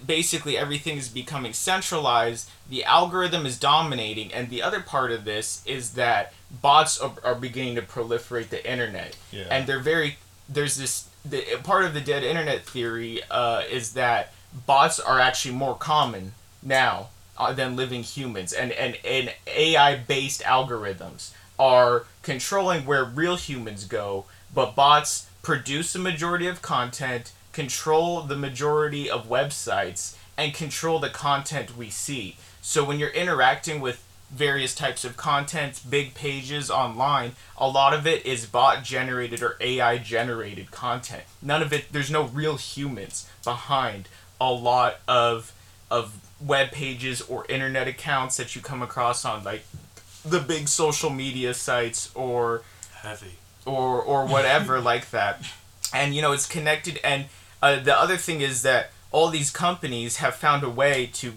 basically everything is becoming centralized. The algorithm is dominating. And the other part of this is that bots are, are beginning to proliferate the internet. Yeah. and they're very there's this the part of the dead internet theory uh, is that bots are actually more common now uh, than living humans. And and, and ai based algorithms are controlling where real humans go but bots produce the majority of content control the majority of websites and control the content we see. So when you're interacting with various types of content, big pages online, a lot of it is bot generated or AI generated content. None of it there's no real humans behind a lot of of web pages or internet accounts that you come across on like the big social media sites or heavy. or or whatever like that and you know it's connected and uh, the other thing is that all these companies have found a way to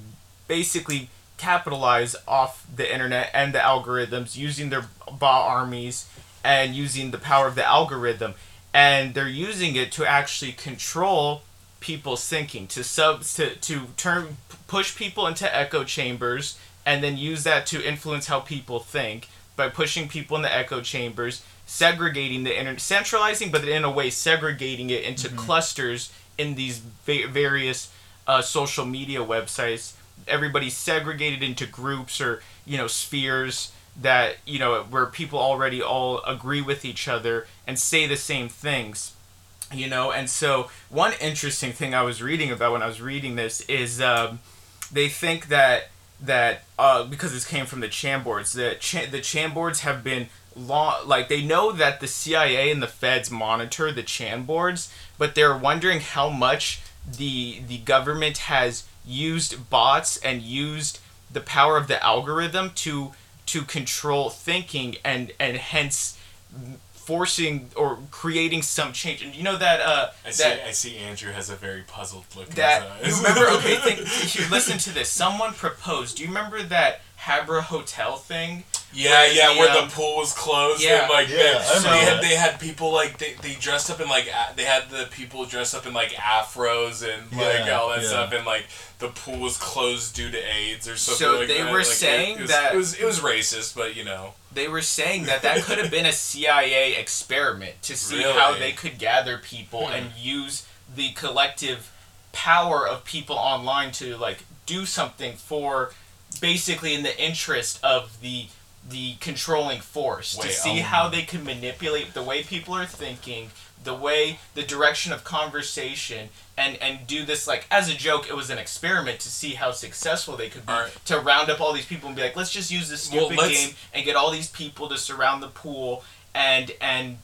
basically capitalize off the internet and the algorithms using their bot armies and using the power of the algorithm. And they're using it to actually control people's thinking to sub to, to turn push people into echo chambers and then use that to influence how people think by pushing people in the echo chambers segregating the internet centralizing but in a way segregating it into clusters in these va- various uh, social media websites everybody's segregated into groups or you know spheres that you know where people already all agree with each other and say the same things you know? And so one interesting thing i was reading about when i was reading this is um, they think that that uh, because this came from the Chanboards, the cha- the Chanboards have been long like they know that the CIA and the feds monitor the Chanboards, but they're wondering how much the the government has used bots and used the power of the algorithm to to control thinking and and hence forcing or creating some change. And you know that uh I see. I see. Andrew has a very puzzled look. that in you his eyes. remember okay think you listen to this someone proposed do you remember that Habbo Hotel thing Yeah, where yeah, the, where um, the pool was closed yeah. and like Yeah, they, I they had they had people like they, they dressed up in like a- they had the people dressed up in like afros and like Yeah, all that yeah. stuff and like the pool was closed due to AIDS or something So like they that. were Like, saying it was, that- it was it was racist, but you know they were saying that that could have been a CIA experiment to see how they could gather people Hmm. and use the collective power of people online to like do something for basically in the interest of the the controlling force to see um, how they can manipulate the way people are thinking the way the direction of conversation and and do this like as a joke it was an experiment to see how successful they could be Alright. to round up all these people and be like let's just use this stupid let's- game and get all these people to surround the pool and and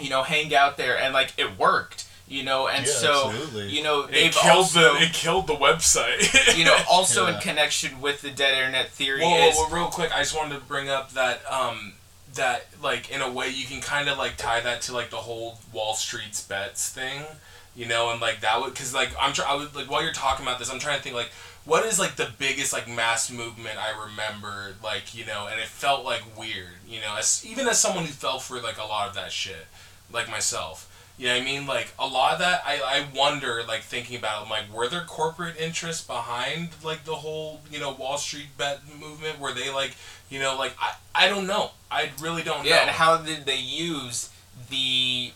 you know hang out there. And like it worked you know and Yeah, so absolutely. you know it they've killed also the it killed the website. you know also in connection with the dead internet theory Whoa, is whoa, whoa, real quick, I just wanted to bring up that um that like in a way you can kind of like tie that to like the whole Wall Street's bets thing, you know, and like that would because like I'm trying I was like while you're talking about this, I'm trying to think like what is like the biggest like mass movement I remember like you know, and it felt like weird, you know, as even as someone who fell for like a lot of that shit, like myself. You know what I mean? Like a lot of that, I, I wonder, like thinking about, it, like, were there corporate interests behind like the whole, you know, Wall Street bet movement? Were they like, you know, like I, I don't know. I really don't yeah know. and how did they use the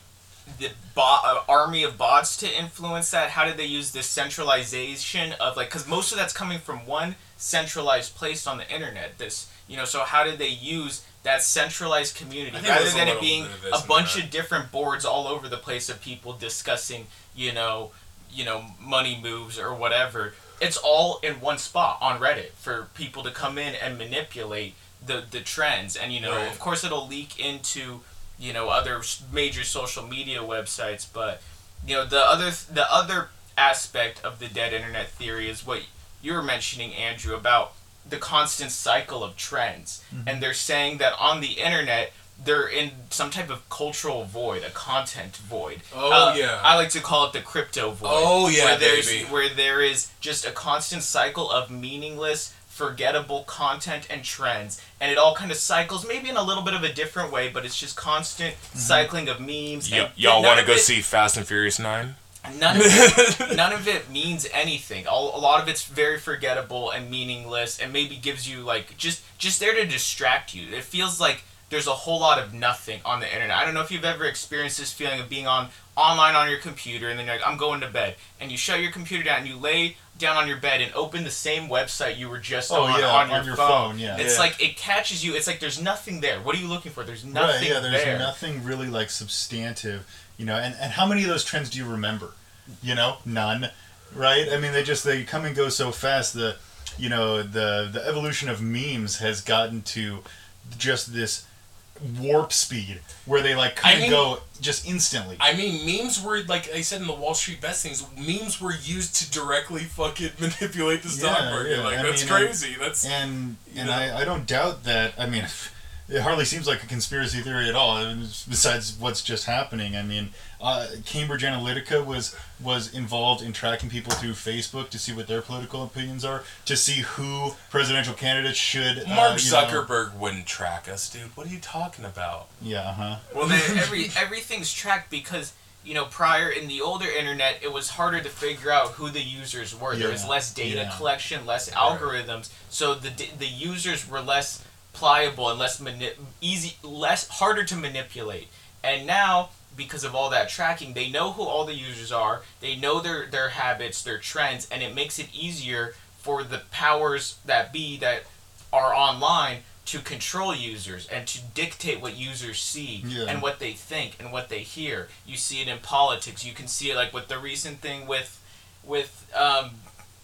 the bot, uh, army of bots to influence that? How did they use this centralization of like because most of that's coming from one centralized place on the internet this you know so how did they use that centralized community rather than it being bit of this a bunch of different boards all over the place of people discussing you know you know money moves or whatever? It's all in one spot on reddit for people to come in and manipulate the the trends and you know Right. of course it'll leak into you know other major social media websites but you know the other the other aspect of the dead internet theory is what you were mentioning andrew about the constant cycle of trends and they're saying that on the internet they're in some type of cultural void a content void Oh, Uh, yeah. i like to call it the crypto void Oh, yeah, where there's baby. where there is just a constant cycle of meaningless forgettable content and trends and it all kind of cycles maybe in a little bit of a different way but it's just constant mm-hmm. cycling of memes Y- and y'all want to go it- see Fast and Furious Nine? none of it, none of it means anything. All, a lot of it's very forgettable and meaningless, and maybe gives you like just just there to distract you. It feels like there's a whole lot of nothing on the internet. I don't know if you've ever experienced this feeling of being on online on your computer, and then you're like, I'm going to bed, and you shut your computer down, and you lay down on your bed and open the same website you were just Oh, on yeah, on, your, on your phone. phone, yeah. It's Yeah. like it catches you. It's like there's nothing there. What are you looking for? There's nothing right, yeah, there's there. nothing really like substantive, you know. And, and how many of those trends do you remember? You know, none, right? I mean, they just they come and go so fast. The, you know, the the evolution of memes has gotten to just this warp speed where they like I kind of mean- go just instantly. I mean, memes were like I said in the Wall Street best things. Memes were used to directly fucking manipulate the stock Yeah, market. yeah, Like I that's mean, crazy. that's and you and know? I, I don't doubt that. I mean, it hardly seems like a conspiracy theory at all. Besides what's just happening, I mean, uh, Cambridge Analytica was was involved in tracking people through Facebook to see what their political opinions are, to see who presidential candidates should. uh, Mark you know- Zuckerberg wouldn't track us, dude. What are you talking about? yeah. Uh huh. Well, they, every everything's tracked because you know prior in the older internet, it was harder to figure out who the users were. there was less data yeah. collection, less algorithms, so the the users were less pliable and less mani- easy, less harder to manipulate. And now, because of all that tracking, they know who all the users are. They know their their habits, their trends, and it makes it easier for the powers that be that are online to control users and to dictate what users see Yeah. and what they think and what they hear. You see it in politics. You can see it like with the recent thing with with um,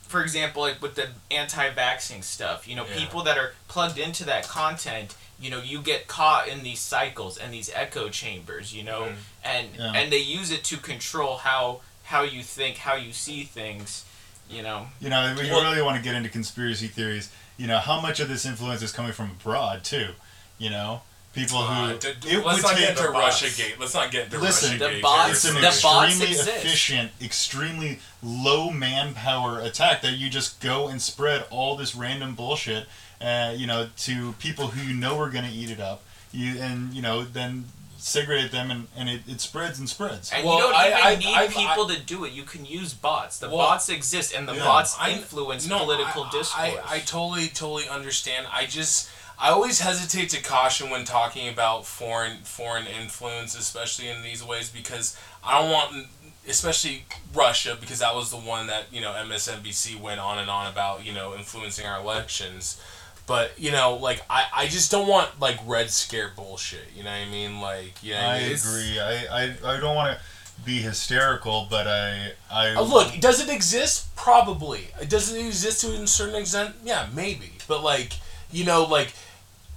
for example, like with the anti-vaxxing stuff, you know, Yeah. people that are plugged into that content, you know, you get caught in these cycles and these echo chambers, you know, Mhm. and Yeah. and they use it to control how how you think, how you see things, you know. You know, if you Well- really want to get into conspiracy theories, you know, how much of this influence is coming from abroad too? You know, people who Uh, d- d- it let's would not take get into the bots. Russia Gate. Let's not get into Listen, Russia the Gate. bots- it's an the bots extremely exist. efficient, extremely low manpower attack that you just go and spread all this random bullshit, uh, you know, to people who you know are going to eat it up. You and you know then segregate them and, and it, it spreads and spreads. And Well, you don't I- even I- need I- people to do it. You can use bots. The Well, bots exist, and the yeah. bots I- influence No, political I, discourse. I, I totally, totally understand. I just, I always hesitate to caution when talking about foreign, foreign influence, especially in these ways, because I don't want, especially Russia, because that was the one that you know MSNBC went on and on about, you know, influencing our elections. But you know, like I, I just don't want like red scare bullshit. You know what I mean? Like, yeah, I it's- agree. I, I, I don't want to be hysterical, but I I Uh, look, does it exist? Probably. Does it exist to a certain extent? Yeah, maybe. But like, you know, like,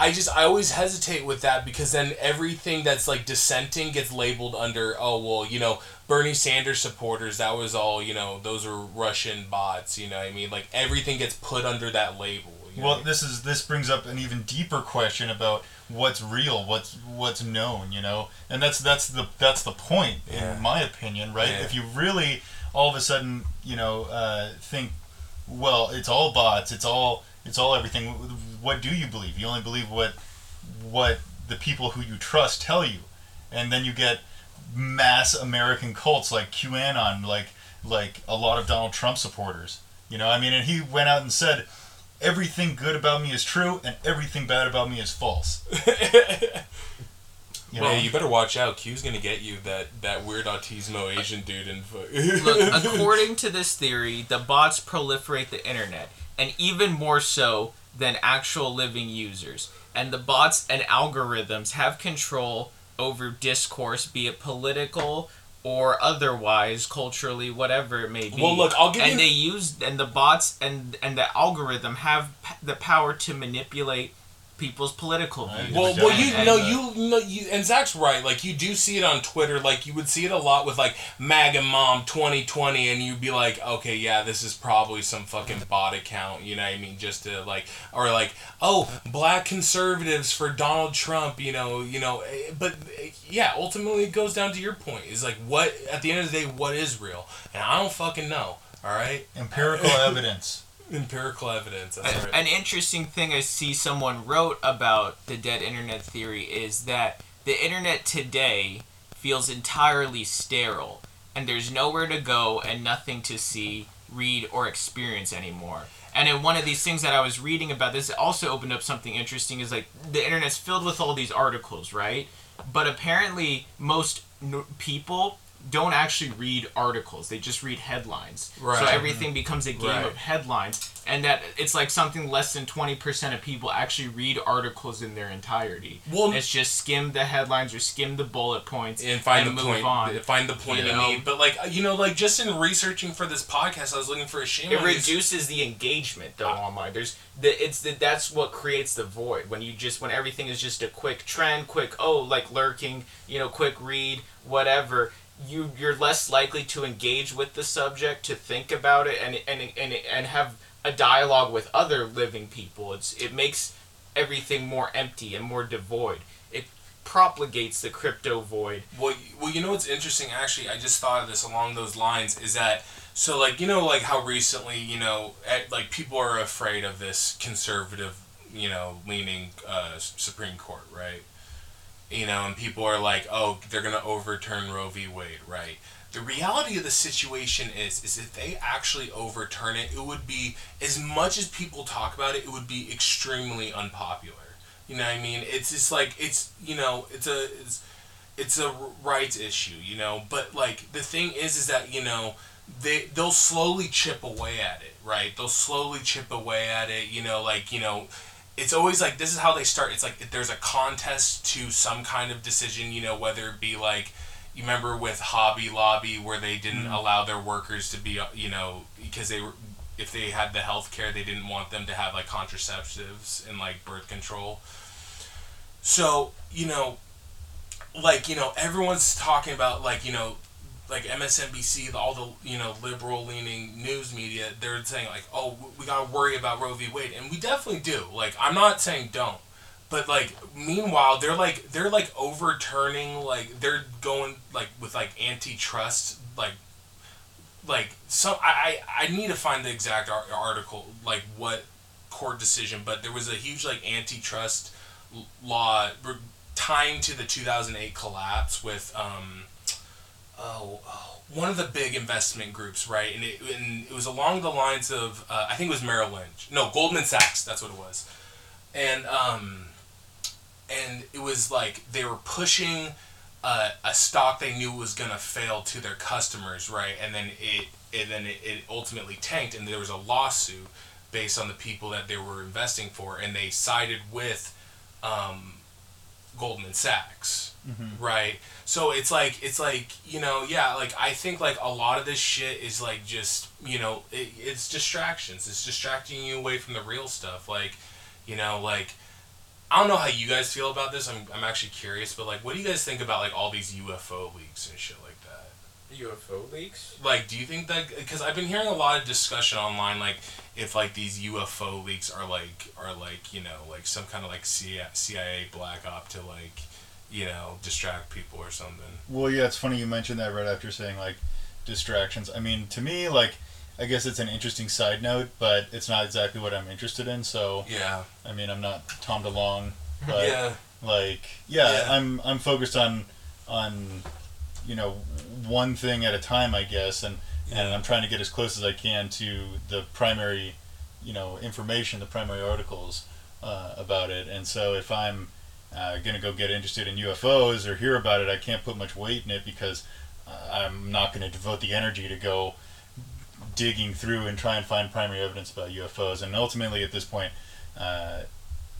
I just I always hesitate with that because then everything that's like dissenting gets labeled under oh well you know Bernie Sanders supporters that was all you know those are Russian bots you know what I mean like everything gets put under that label. You know Well, what I mean? this is this brings up an even deeper question about what's real, what's what's known, you know, and that's that's the that's the point Yeah. in my opinion, right? Yeah. If you really all of a sudden, you know, uh, think, well, it's all bots, it's all it's all everything. What do you believe? You only believe what what the people who you trust tell you, and then you get mass American cults like QAnon, like like a lot of Donald Trump supporters. You know, I mean, and he went out and said everything good about me is true and everything bad about me is false. You know? well, you better watch out. Q's gonna get you that that weird autismo Asian dude in. Look, according to this theory, the bots proliferate the internet, and even more so than actual living users. And the bots and algorithms have control over discourse, be it political or otherwise, culturally, whatever it may be. Well, look, I'll give and you- they use and the bots and and the algorithm have p- the power to manipulate people's political views. Well, Yeah, well, you know, you know, you and Zach's right. Like you do see it on Twitter. Like you would see it a lot with like MAGA Mom twenty twenty, and you'd be like, okay, yeah, this is probably some fucking bot account. You know what I mean? Just to like, or like, oh, black conservatives for Donald Trump. You know, you know. eh, But eh, yeah, ultimately, it goes down to your point. Is like, what at the end of the day, what is real? And I don't fucking know. All right, Empirical evidence. Empirical evidence. A- right. An interesting thing I see someone wrote about the dead internet theory is that the internet today feels entirely sterile and there's nowhere to go and nothing to see, read, or experience anymore. And in one of these things that I was reading about this, also opened up something interesting is like the internet's filled with all these articles, right? But apparently, most n- people don't actually read articles, they just read headlines. Right. So everything becomes a game Right. of headlines and that it's like something less than 20% of people actually read articles in their entirety Well- it's just skim the headlines or skim the bullet points and find and the move point. on. Find the point you know? But like you know, like just in researching for this podcast, I was looking for a shame. it reduces the engagement though Ah. online there's the it's the that's what creates the void when you just when everything is just a quick trend quick oh like lurking you know quick read whatever you you're less likely to engage with the subject to think about it and and and, and have a dialogue with other living people it's it makes everything more empty and more devoid it propagates the crypto void Well, well, you know what's interesting? Actually, I just thought of this along those lines. Is that so? Like you know, like how recently you know, at, like people are afraid of this conservative, you know, leaning uh, Supreme Court, right? You know, and people are like, oh, they're gonna overturn Roe v. Wade, right? The reality of the situation is, is if they actually overturn it, it would be as much as people talk about it, it would be extremely unpopular. You know what I mean? It's just like it's you know, it's a it's it's a rights issue, you know. But like the thing is, is that you know they they'll slowly chip away at it, right? They'll slowly chip away at it, you know. Like you know, it's always like this is how they start. It's like there's a contest to some kind of decision, you know, whether it be like you remember with Hobby Lobby where they didn't mm-hmm. allow their workers to be, you know, because they were if they had the health care, they didn't want them to have like contraceptives and like birth control. So, you know, like, you know, everyone's talking about like, you know, like MSNBC, all the you know liberal leaning news media, they're saying like, oh, we gotta worry about Roe v. Wade, and we definitely do. Like, I'm not saying don't, but like, meanwhile, they're like they're like overturning like they're going like with like antitrust like like some I I, need to find the exact ar- article like what court decision, but there was a huge like antitrust law tying to the 2008 collapse with um oh, oh, one of the big investment groups, right? And it, and it was along the lines of uh, I think it was Merrill Lynch. No, Goldman Sachs. That's what it was. And um, and it was like they were pushing uh, a stock they knew was gonna fail to their customers, right? And then it and then it, it ultimately tanked, and there was a lawsuit based on the people that they were investing for, and they sided with um, Goldman Sachs, right? So it's like it's like you know yeah like I think like a lot of this shit is like just you know it, it's distractions. It's distracting you away from the real stuff. Like you know like I don't know how you guys feel about this. I'm I'm actually curious, but like what do you guys think about like all these UFO leaks and shit like that? UFO leaks. Like, do you think that? Because I've been hearing a lot of discussion online, like if like these UFO leaks are like are like you know like some kind of like CIA, CIA black op to like you know distract people or something. Well, yeah, it's funny you mentioned that right after saying like distractions. I mean, to me, like, I guess it's an interesting side note, but it's not exactly what I'm interested in. So, Yeah. I mean, I'm not Tom DeLonge, but yeah. like, yeah, Yeah. I'm I'm focused on on you know one thing at a time, I guess, and and I'm trying to get as close as I can to the primary, you know, information, the primary articles uh, about it. And so if I'm uh, gonna go get interested in UFOs or hear about it, I can't put much weight in it because uh, I'm not gonna devote the energy to go digging through and try and find primary evidence about UFOs. And ultimately, at this point. Uh,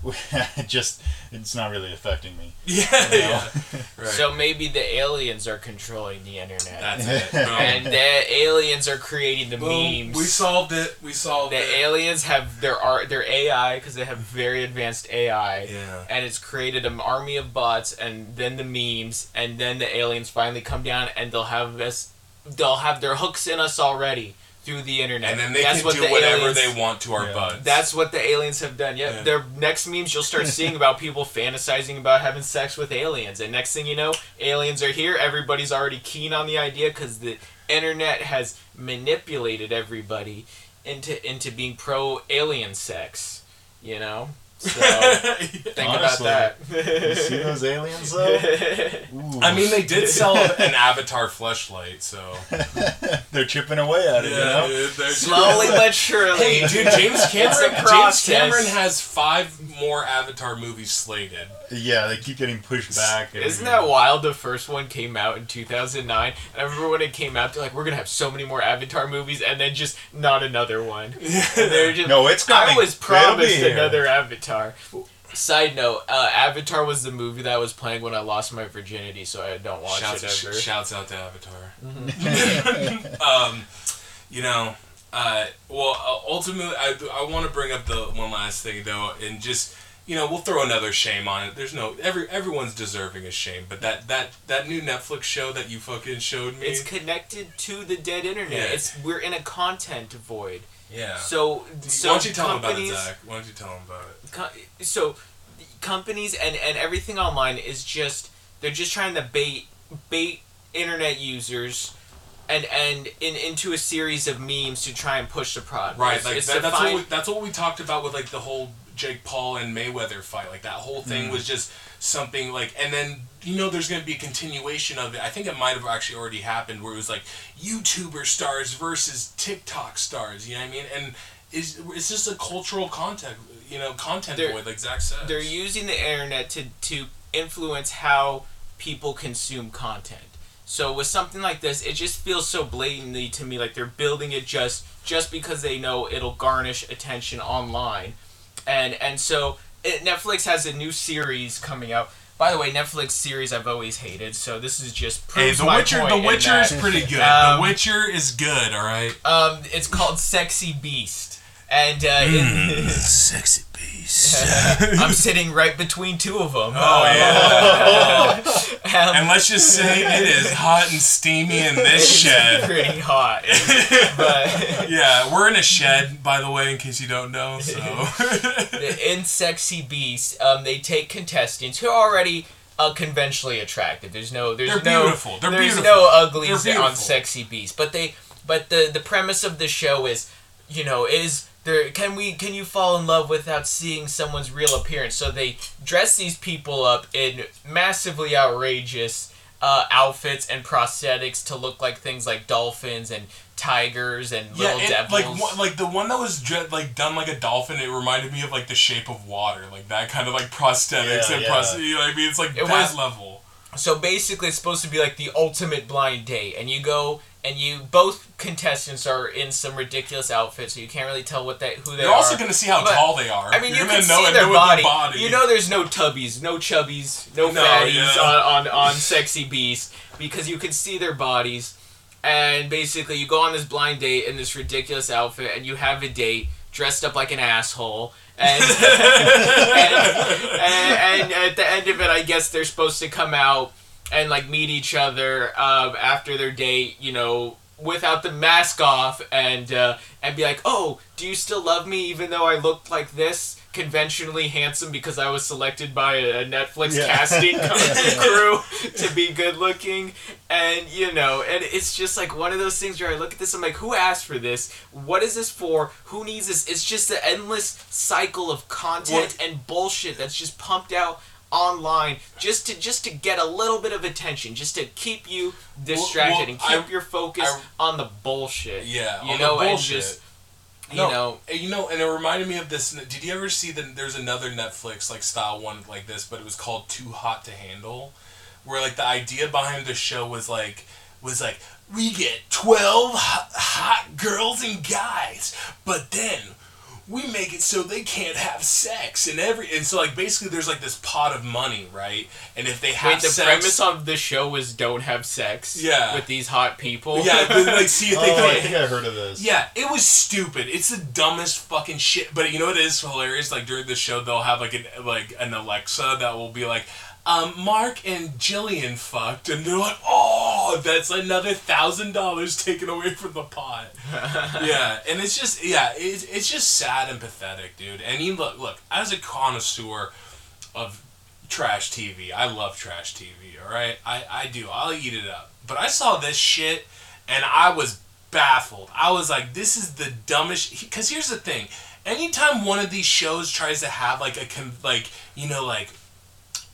just it's not really affecting me. Yeah. you know? yeah. Right. So maybe the aliens are controlling the internet. that's it. And the aliens are creating the Boom. memes. We solved it. We solved the it. aliens have their art, their AI because they have very advanced AI, yeah. and it's created an army of bots, and then the memes, and then the aliens finally come down, and they'll have us, they'll have their hooks in us already through the internet. And then they That's can what do the whatever aliens- they want to our Yeah. buds. That's what the aliens have done. Yep. Yeah. Their next memes you'll start seeing about people fantasizing about having sex with aliens, and next thing you know, aliens are here. Everybody's already keen on the idea because the internet has manipulated everybody into into being pro alien sex. You know. So think Honestly, about You see those aliens though? Ooh. I mean, they did sell an Avatar fleshlight, so they're chipping away at it, you know? dude, Slowly but surely. Hey, dude, James Cameron. James. Cameron has five more Avatar movies slated. Yeah, they keep getting pushed back. Isn't year. that wild? The first one came out in 2009. And I remember when it came out, they're like, we're going to have so many more Avatar movies, and then just not another one. And they're just, No, it's coming. I coming. was promised another Avatar. Side note, uh, Avatar was the movie that was playing when I lost my virginity, so I don't watch Shouts, it ever. sh- shouts out to Avatar. Mm-hmm. um, you know, uh, well, uh, ultimately, I, I want to bring up the one last thing though, and just you know, we'll throw another shame on it. There's no every everyone's deserving of shame, but that that that new Netflix show that you fucking showed me, It's connected to the dead internet. Yeah. It's we're in a content void. yeah. So, so Why don't you tell them about it, Zach? Why don't you tell them about it? co- so companies and and everything online is just they're just trying to bait bait internet users and and in into a series of memes to try and push the product. Right, like that, that's find- what we, that's what we talked about with like the whole Jake Paul and Mayweather fight. Like that whole thing Mm. was just something like, and then you know there's gonna be a continuation of it. I think it might have actually already happened where it was like YouTuber stars versus TikTok stars. You know what I mean? And it's it's just a cultural content, you know, content They're- void, like Zach said. they're using the internet to to influence how people consume content. So with something like this, it just feels so blatantly to me like they're building it just just because they know it'll garnish attention online. And and so it, Netflix has a new series coming out. By the way, Netflix series I've always hated, so this is just Hey, proves The my Witcher. The Witcher is pretty good. Um, the Witcher is good. All right. Um, it's called Sexy Beast, and uh, it- Sexy beast. I'm sitting right between two of them. Oh yeah. Um, and let's just say it is hot and steamy in this shed. pretty hot, but. Yeah, we're in a shed, by the way, in case you don't know. So. in Sexy Beast, um, they take contestants who are already uh, conventionally attractive. There's no, there's They're no, beautiful. They're there's beautiful. no uglies They're on. Sexy Beast. But they, but the the premise of the show is, you know, is there can we can you fall in love without seeing someone's real appearance? So they dress these people up in massively outrageous uh, outfits and prosthetics to look like things like dolphins and tigers and Yeah, little it, devils. like one- like the one that was dre- like done like a dolphin. It reminded me of like the Shape of Water, like that kind of like prosthetics Yeah, and yeah. pros- you know what I mean? It's like It that was- level. So basically, it's supposed to be like the ultimate blind date, and you go and you both contestants are in some ridiculous outfits, so you can't really tell what they who they are. You're also gonna see how But- tall they are. I mean, You're you can know see their body. Body. You know, there's no tubbies, no chubbies, no, No, fatties yeah. on, on on Sexy Beast because you can see their bodies. And basically, you go on this blind date in this ridiculous outfit, and you have a date dressed up like an asshole. And, and, and, and at the end of it, I guess they're supposed to come out and like meet each other um, after their date, you know, without the mask off, and uh, and be like, "Oh, do you still love me even though I looked like this?" Conventionally handsome because I was selected by a Netflix Yeah. casting crew to be good looking, and you know, and it's just like one of those things where I look at this, I'm like, who asked for this? What is this for? Who needs this? It's just an endless cycle of content and bullshit that's just pumped out online just to just to get a little bit of attention, just to keep you distracted well, and keep I- your focus I- on the bullshit. Yeah, you on know, the and just you No, know, and you know, and it reminded me of this. Did you ever see that? There's another Netflix like style one like this, but it was called Too Hot to Handle, where like the idea behind the show was like was like we get twelve hot, hot girls and guys, but then we make it so they can't have sex and every and so like basically there's like this pot of money right and if they have wait. The sex premise of the show is don't have sex. Yeah. with these hot people. yeah but, like see if they Oh, can I think I heard of this. Yeah, it was stupid. It's the dumbest fucking shit. But you know what is hilarious? Like during the show, they'll have like an like an Alexa that will be like, um, "Mark and Jillian fucked," and they're like, "Oh, that's another thousand dollars taken away from the pot." yeah, and it's just yeah, it's it's just sad and pathetic, dude. And you look look as a connoisseur of trash TV. I love trash TV. All right, I I do. I'll eat it up. But I saw this shit, and I was baffled. I was like, this is the dumbest. Because here's the thing: anytime one of these shows tries to have like a con- like you know like,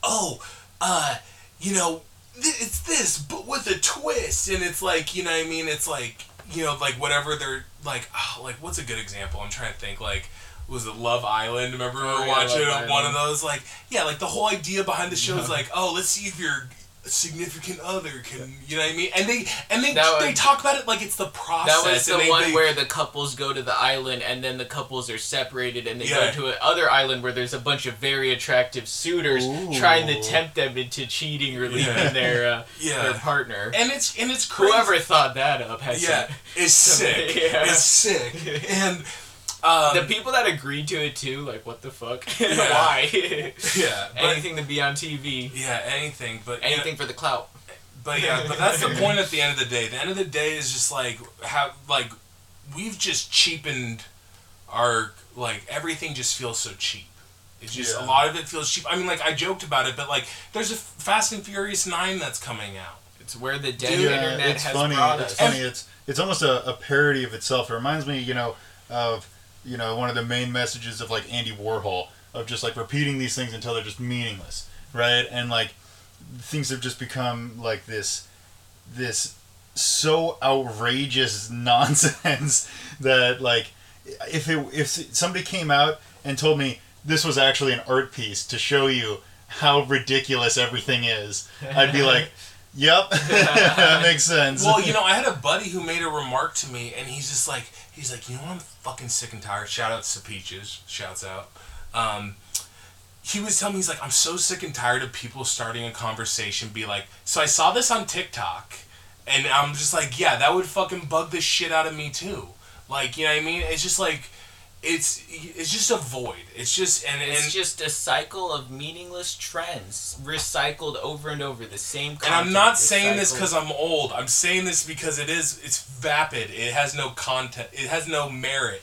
oh, uh, you know, th- it's this but with a twist, and it's like you know what I mean. It's like you know like whatever they're like oh, like what's a good example? I'm trying to think like. Was it Love Island? Remember we Oh, were yeah, watching Love one of those? Like, yeah, like the whole idea behind the show is like, oh, let's see if your significant other can, you know what I mean? And they and they That they was- talk about it like it's the process. That was the they, one they- where the couples go to the island and then the couples are separated and they Yeah. go to another island where there's a bunch of very attractive suitors Ooh. trying to tempt them into cheating or leaving Yeah. their uh, Yeah. their partner. and it's and it's crazy. Whoever thought that up has yeah, some- is sick. Yeah. It's sick. And um, the people that agreed to it too, like what the fuck? Yeah. Why? yeah, but, Anything to be on TV. yeah, anything, but you know- Anything for the clout. But yeah, but that's the point at the end of the day. The end of the day is just like how like we've just cheapened our like everything just feels so cheap. It's just a lot of it feels cheap. I mean, like I joked about it, but like there's a Fast and Furious Nine that's coming out. It's where the dead Dude, internet it's has funny. brought It's us. funny. It's it's almost a, a parody of itself. It reminds me, you know, of you know one of the main messages of like Andy Warhol of just like repeating these things until they're just meaningless, right? And like things have just become like this this so outrageous nonsense that like if it if somebody came out and told me this was actually an art piece to show you how ridiculous everything is, I'd be like, "Yep, that makes sense." Well, you know, I had a buddy who made a remark to me, and he's just like, he's like, you know, what I'm fucking sick and tired. Shout out to Peaches. Shouts out. Um, he was telling me he's like I'm so sick and tired of people starting a conversation be like so I saw this on TikTok and I'm just like yeah that would fucking bug the shit out of me too like you know what I mean it's just like it's it's just a void it's just and, and It's just a cycle of meaningless trends recycled over and over. The same. and I'm not content saying this because I'm old I'm saying this because it is it's vapid it has no content it has no merit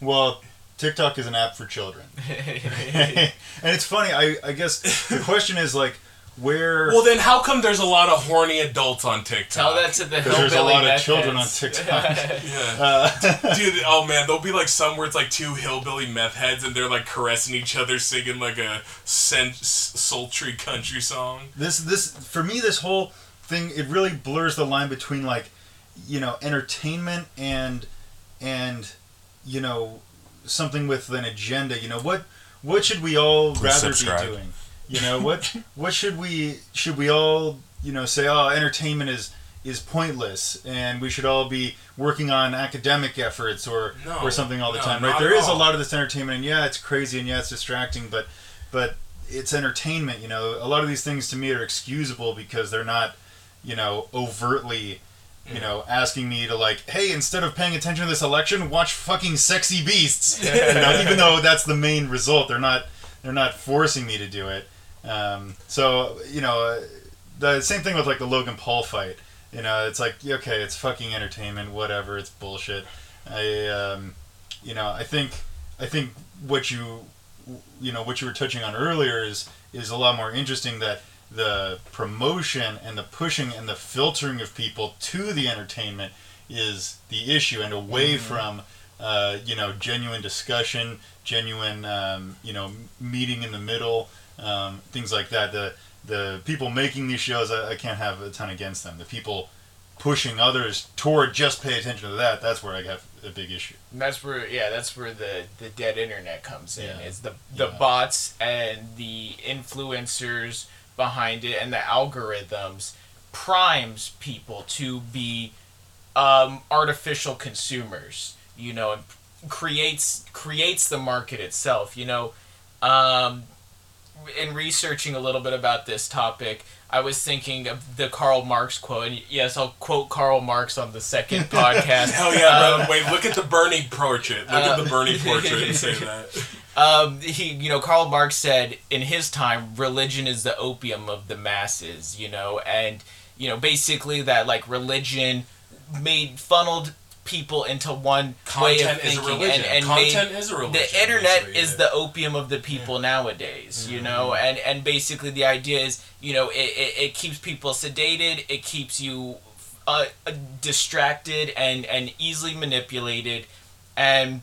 Well, TikTok is an app for children, and it's funny. I I guess the question is like where. well then how come there's a lot of horny adults on TikTok Tell that to the because there's a hillbilly lot of meth children on. TikTok. yeah Uh, Dude, oh man, there'll be like some where it's like two hillbilly meth heads and they're like caressing each other, singing like a sen- sultry country song. this this for me this whole thing it really blurs the line between like you know entertainment and and you know something with an agenda you know what what should we all Please rather subscribe. be doing you know what what should we should we all you know say oh entertainment is is pointless and we should all be working on academic efforts or No, or something all the no, time right? There is is a lot of this entertainment and yeah it's crazy and yeah it's distracting but but it's entertainment you know? A lot of these things to me are excusable because they're not you know overtly you know asking me to like hey instead of paying attention to this election watch fucking sexy beasts. You know even though that's the main result they're not they're not forcing me to do it um, so you know the same thing with like the Logan Paul fight. You know it's like okay it's fucking entertainment whatever it's bullshit. I um, you know I think I think what you you know what you were touching on earlier is is a lot more interesting that the promotion and the pushing and the filtering of people to the entertainment is the issue and away from uh, you know genuine discussion genuine um, you know meeting in the middle um, things like that the the people making these shows I, I can't have a ton against them the people pushing others toward just pay attention to that that's where I have a big issue And that's where yeah, that's where the the dead internet comes in. Yeah. Is the the Yeah. bots and the influencers behind it and the algorithms primes people to be um, artificial consumers. You know, and creates creates the market itself. You know, um, in researching a little bit about this topic, I was thinking of the Karl Marx quote. And yes, I'll quote Karl Marx on the second podcast. Hell yeah, Um, bro. Wait, look at the Bernie portrait. Look at the Bernie portrait and say that. Um, he, you know, Karl Marx said in his time, religion is the opium of the masses. You know, and you know, basically that like religion made funneled people into one way of Content is a thinking, and, and Content made is a religion. the internet basically, is the opium of the people nowadays. You know, and and basically the idea is, you know, it, it, it keeps people sedated. It keeps you uh, uh, distracted and and easily manipulated, and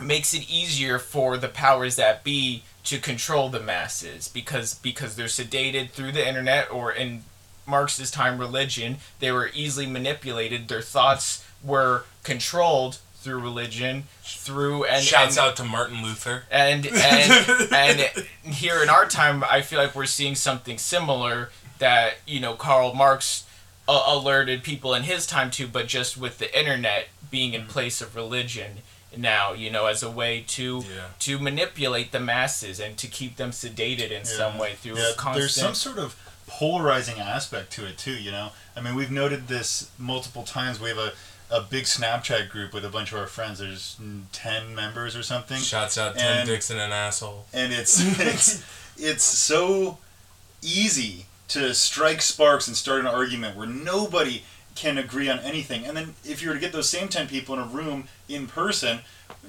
makes it easier for the powers that be to control the masses because because they're sedated through the internet or in Marx's time religion they were easily manipulated their thoughts were controlled through religion through and Shouts and, out to Martin Luther. and and and here in our time I feel like we're seeing something similar that you know Karl Marx uh, alerted people in his time to but just with the internet being in place of religion now you know as a way to Yeah. to manipulate the masses and to keep them sedated in some way through Yeah, constant there's some sort of polarizing aspect to it too. You know, I mean, we've noted this multiple times. We have a, a big Snapchat group with a bunch of our friends. There's ten members or something, Shouts out Tim And- Dixon and asshole. and it's it's it's so easy to strike sparks and start an argument where nobody can agree on anything. And then if you were to get those same ten people in a room in person,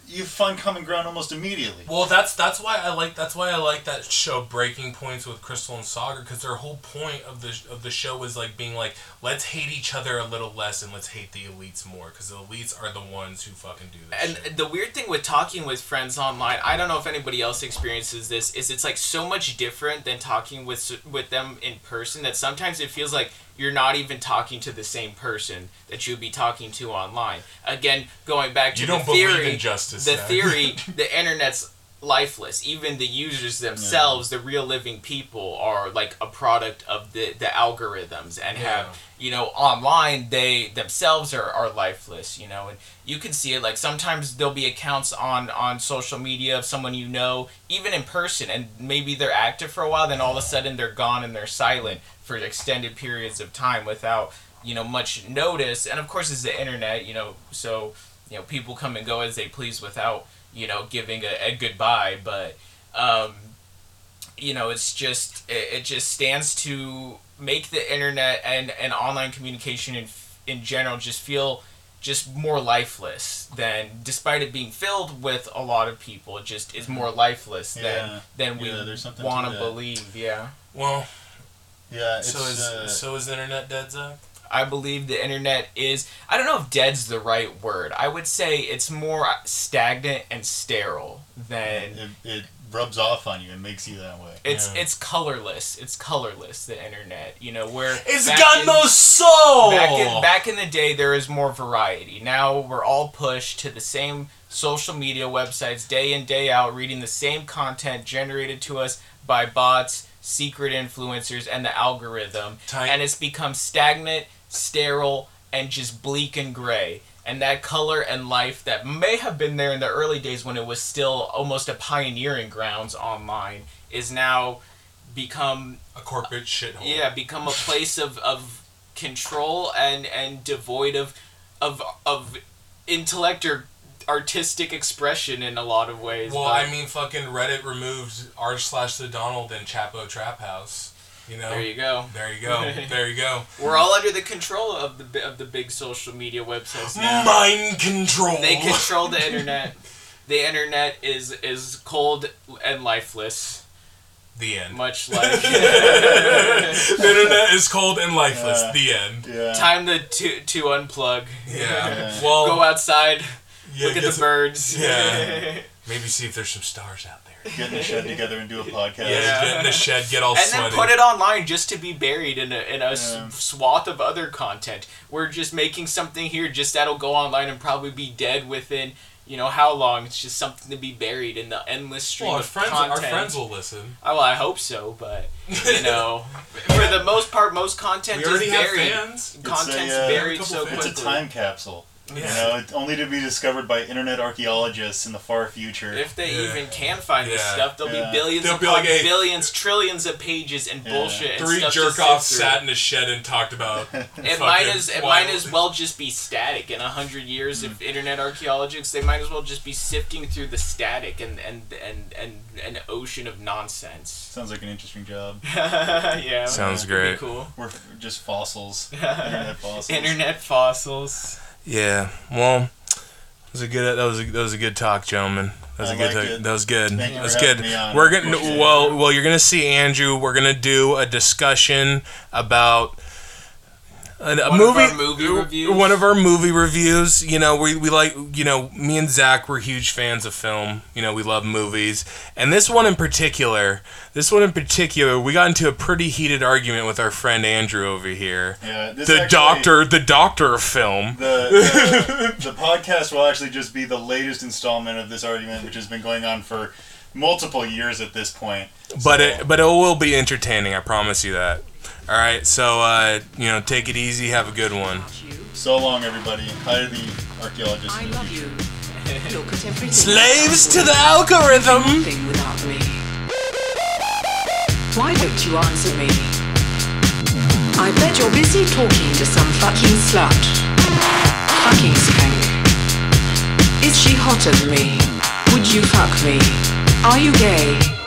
you find common ground almost immediately. Well, that's that's why I like that's why I like that show Breaking Points with Krystal and Saagar because their whole point of the of the show is like being like let's hate each other a little less and let's hate the elites more because the elites are the ones who fucking do this. And shit. the weird thing with talking with friends online, I don't know if anybody else experiences this, is it's like so much different than talking with with them in person that sometimes it feels like you're not even talking to the same person that you'd be talking to online. Again, going back to You the don't believe theory, in justice, the then. theory, the internet's lifeless. Even the users themselves, the real living people, are like a product of the the algorithms and Yeah. have you know online they themselves are, are lifeless you know and you can see it like sometimes there'll be accounts on on social media of someone you know even in person and maybe they're active for a while then all of a sudden they're gone and they're silent for extended periods of time without you know much notice and of course it's the internet you know so you know people come and go as they please without you know giving a, a goodbye but um you know it's just it, it just stands to make the internet and and online communication in in general just feel just more lifeless than despite it being filled with a lot of people it just is more lifeless Yeah. than than we Yeah, there's something to want to believe yeah Well, Yeah, it's so is uh, so is the internet dead, Zach? I believe the internet is I don't know if dead's the right word. I would say it's more stagnant and sterile than it, it rubs off on you and makes you that way. it's Yeah. it's colorless. It's colorless the internet. You know, where It's got in- no soul. Back in back in the day, there is more variety. Now we're all pushed to the same social media websites day in day out, reading the same content generated to us by bots, secret influencers, and the algorithm, Time- and it's become stagnant, sterile, and just bleak and gray. And that color and life that may have been there in the early days when it was still almost a pioneering grounds online is now become a corporate shithole. yeah become a place of, of control and and devoid of of of intellect or artistic expression in a lot of ways Well, but I mean, fucking Reddit removed r slash the Donald and Chapo Trap House. You know. there you go There you go. there you go. we're all under the control of the of the big social media websites now Mind control. they control the internet the internet is is cold and lifeless the end. much like the internet is cold and lifeless. Yeah. the end. Yeah. time to to, to unplug Yeah. Yeah. Well, go outside yeah, look at the some- birds Yeah. Maybe see if there's some stars out there. Get in the shed together and do a podcast. Yeah, get in the shed, get all and sweaty. then put it online just to be buried in a, in a s- Yeah. swath of other content. We're just making something here just that'll go online and probably be dead within you know how long. It's just something to be buried in the endless stream well, our of friends, content. our friends will listen. Oh, well, I hope so, but you know, for the most part, most content We already is have buried. fans. It's a, Content's uh, buried so fans. quickly. It's a time capsule. Yeah. You know, it's only to be discovered by internet archaeologists in the far future. If they Yeah. even can find this stuff, there'll Yeah. be billions They'll upon be like, "Hey." billions, trillions of pages and Yeah. bullshit. And Three stuff jerk-offs sat in a shed and talked about. It might as it wild- might as well just be static. In a hundred years hmm. of internet archaeologists, they might as well just be sifting through the static and and and and an ocean of nonsense. Sounds like an interesting job. yeah, Sounds that'd be great. Cool. We're just fossils. internet fossils. Internet fossils. Yeah. Well, that was a good. That was a, that was a good talk, gentlemen. That was I a good. talk. That was good. Thank that was good. We're gonna. Appreciate it. Well, well, you're gonna see Andrew. We're gonna do a discussion about. A, a One of movie, our movie reviews? One of our movie reviews. You know, we, we like, you know, me and Zach were huge fans of film. You know, we love movies. And this one in particular, this one in particular, we got into a pretty heated argument with our friend Andrew over here. Yeah, this The actually- doctor, the doctor of film. The, the, the podcast will actually just be the latest installment of this argument, which has been going on for multiple years at this point. But So- it but it will be entertaining. I promise you that. All right, so uh, you know, take it easy. Have a good one. So long, everybody. Hi to the archaeologists. I love you. Look at everything. Slaves to the algorithm. Nothing without me. Why don't you answer me? I bet you're busy talking to some fucking slut. Fucking skank. Is she hotter than me? Would you fuck me? Are you gay?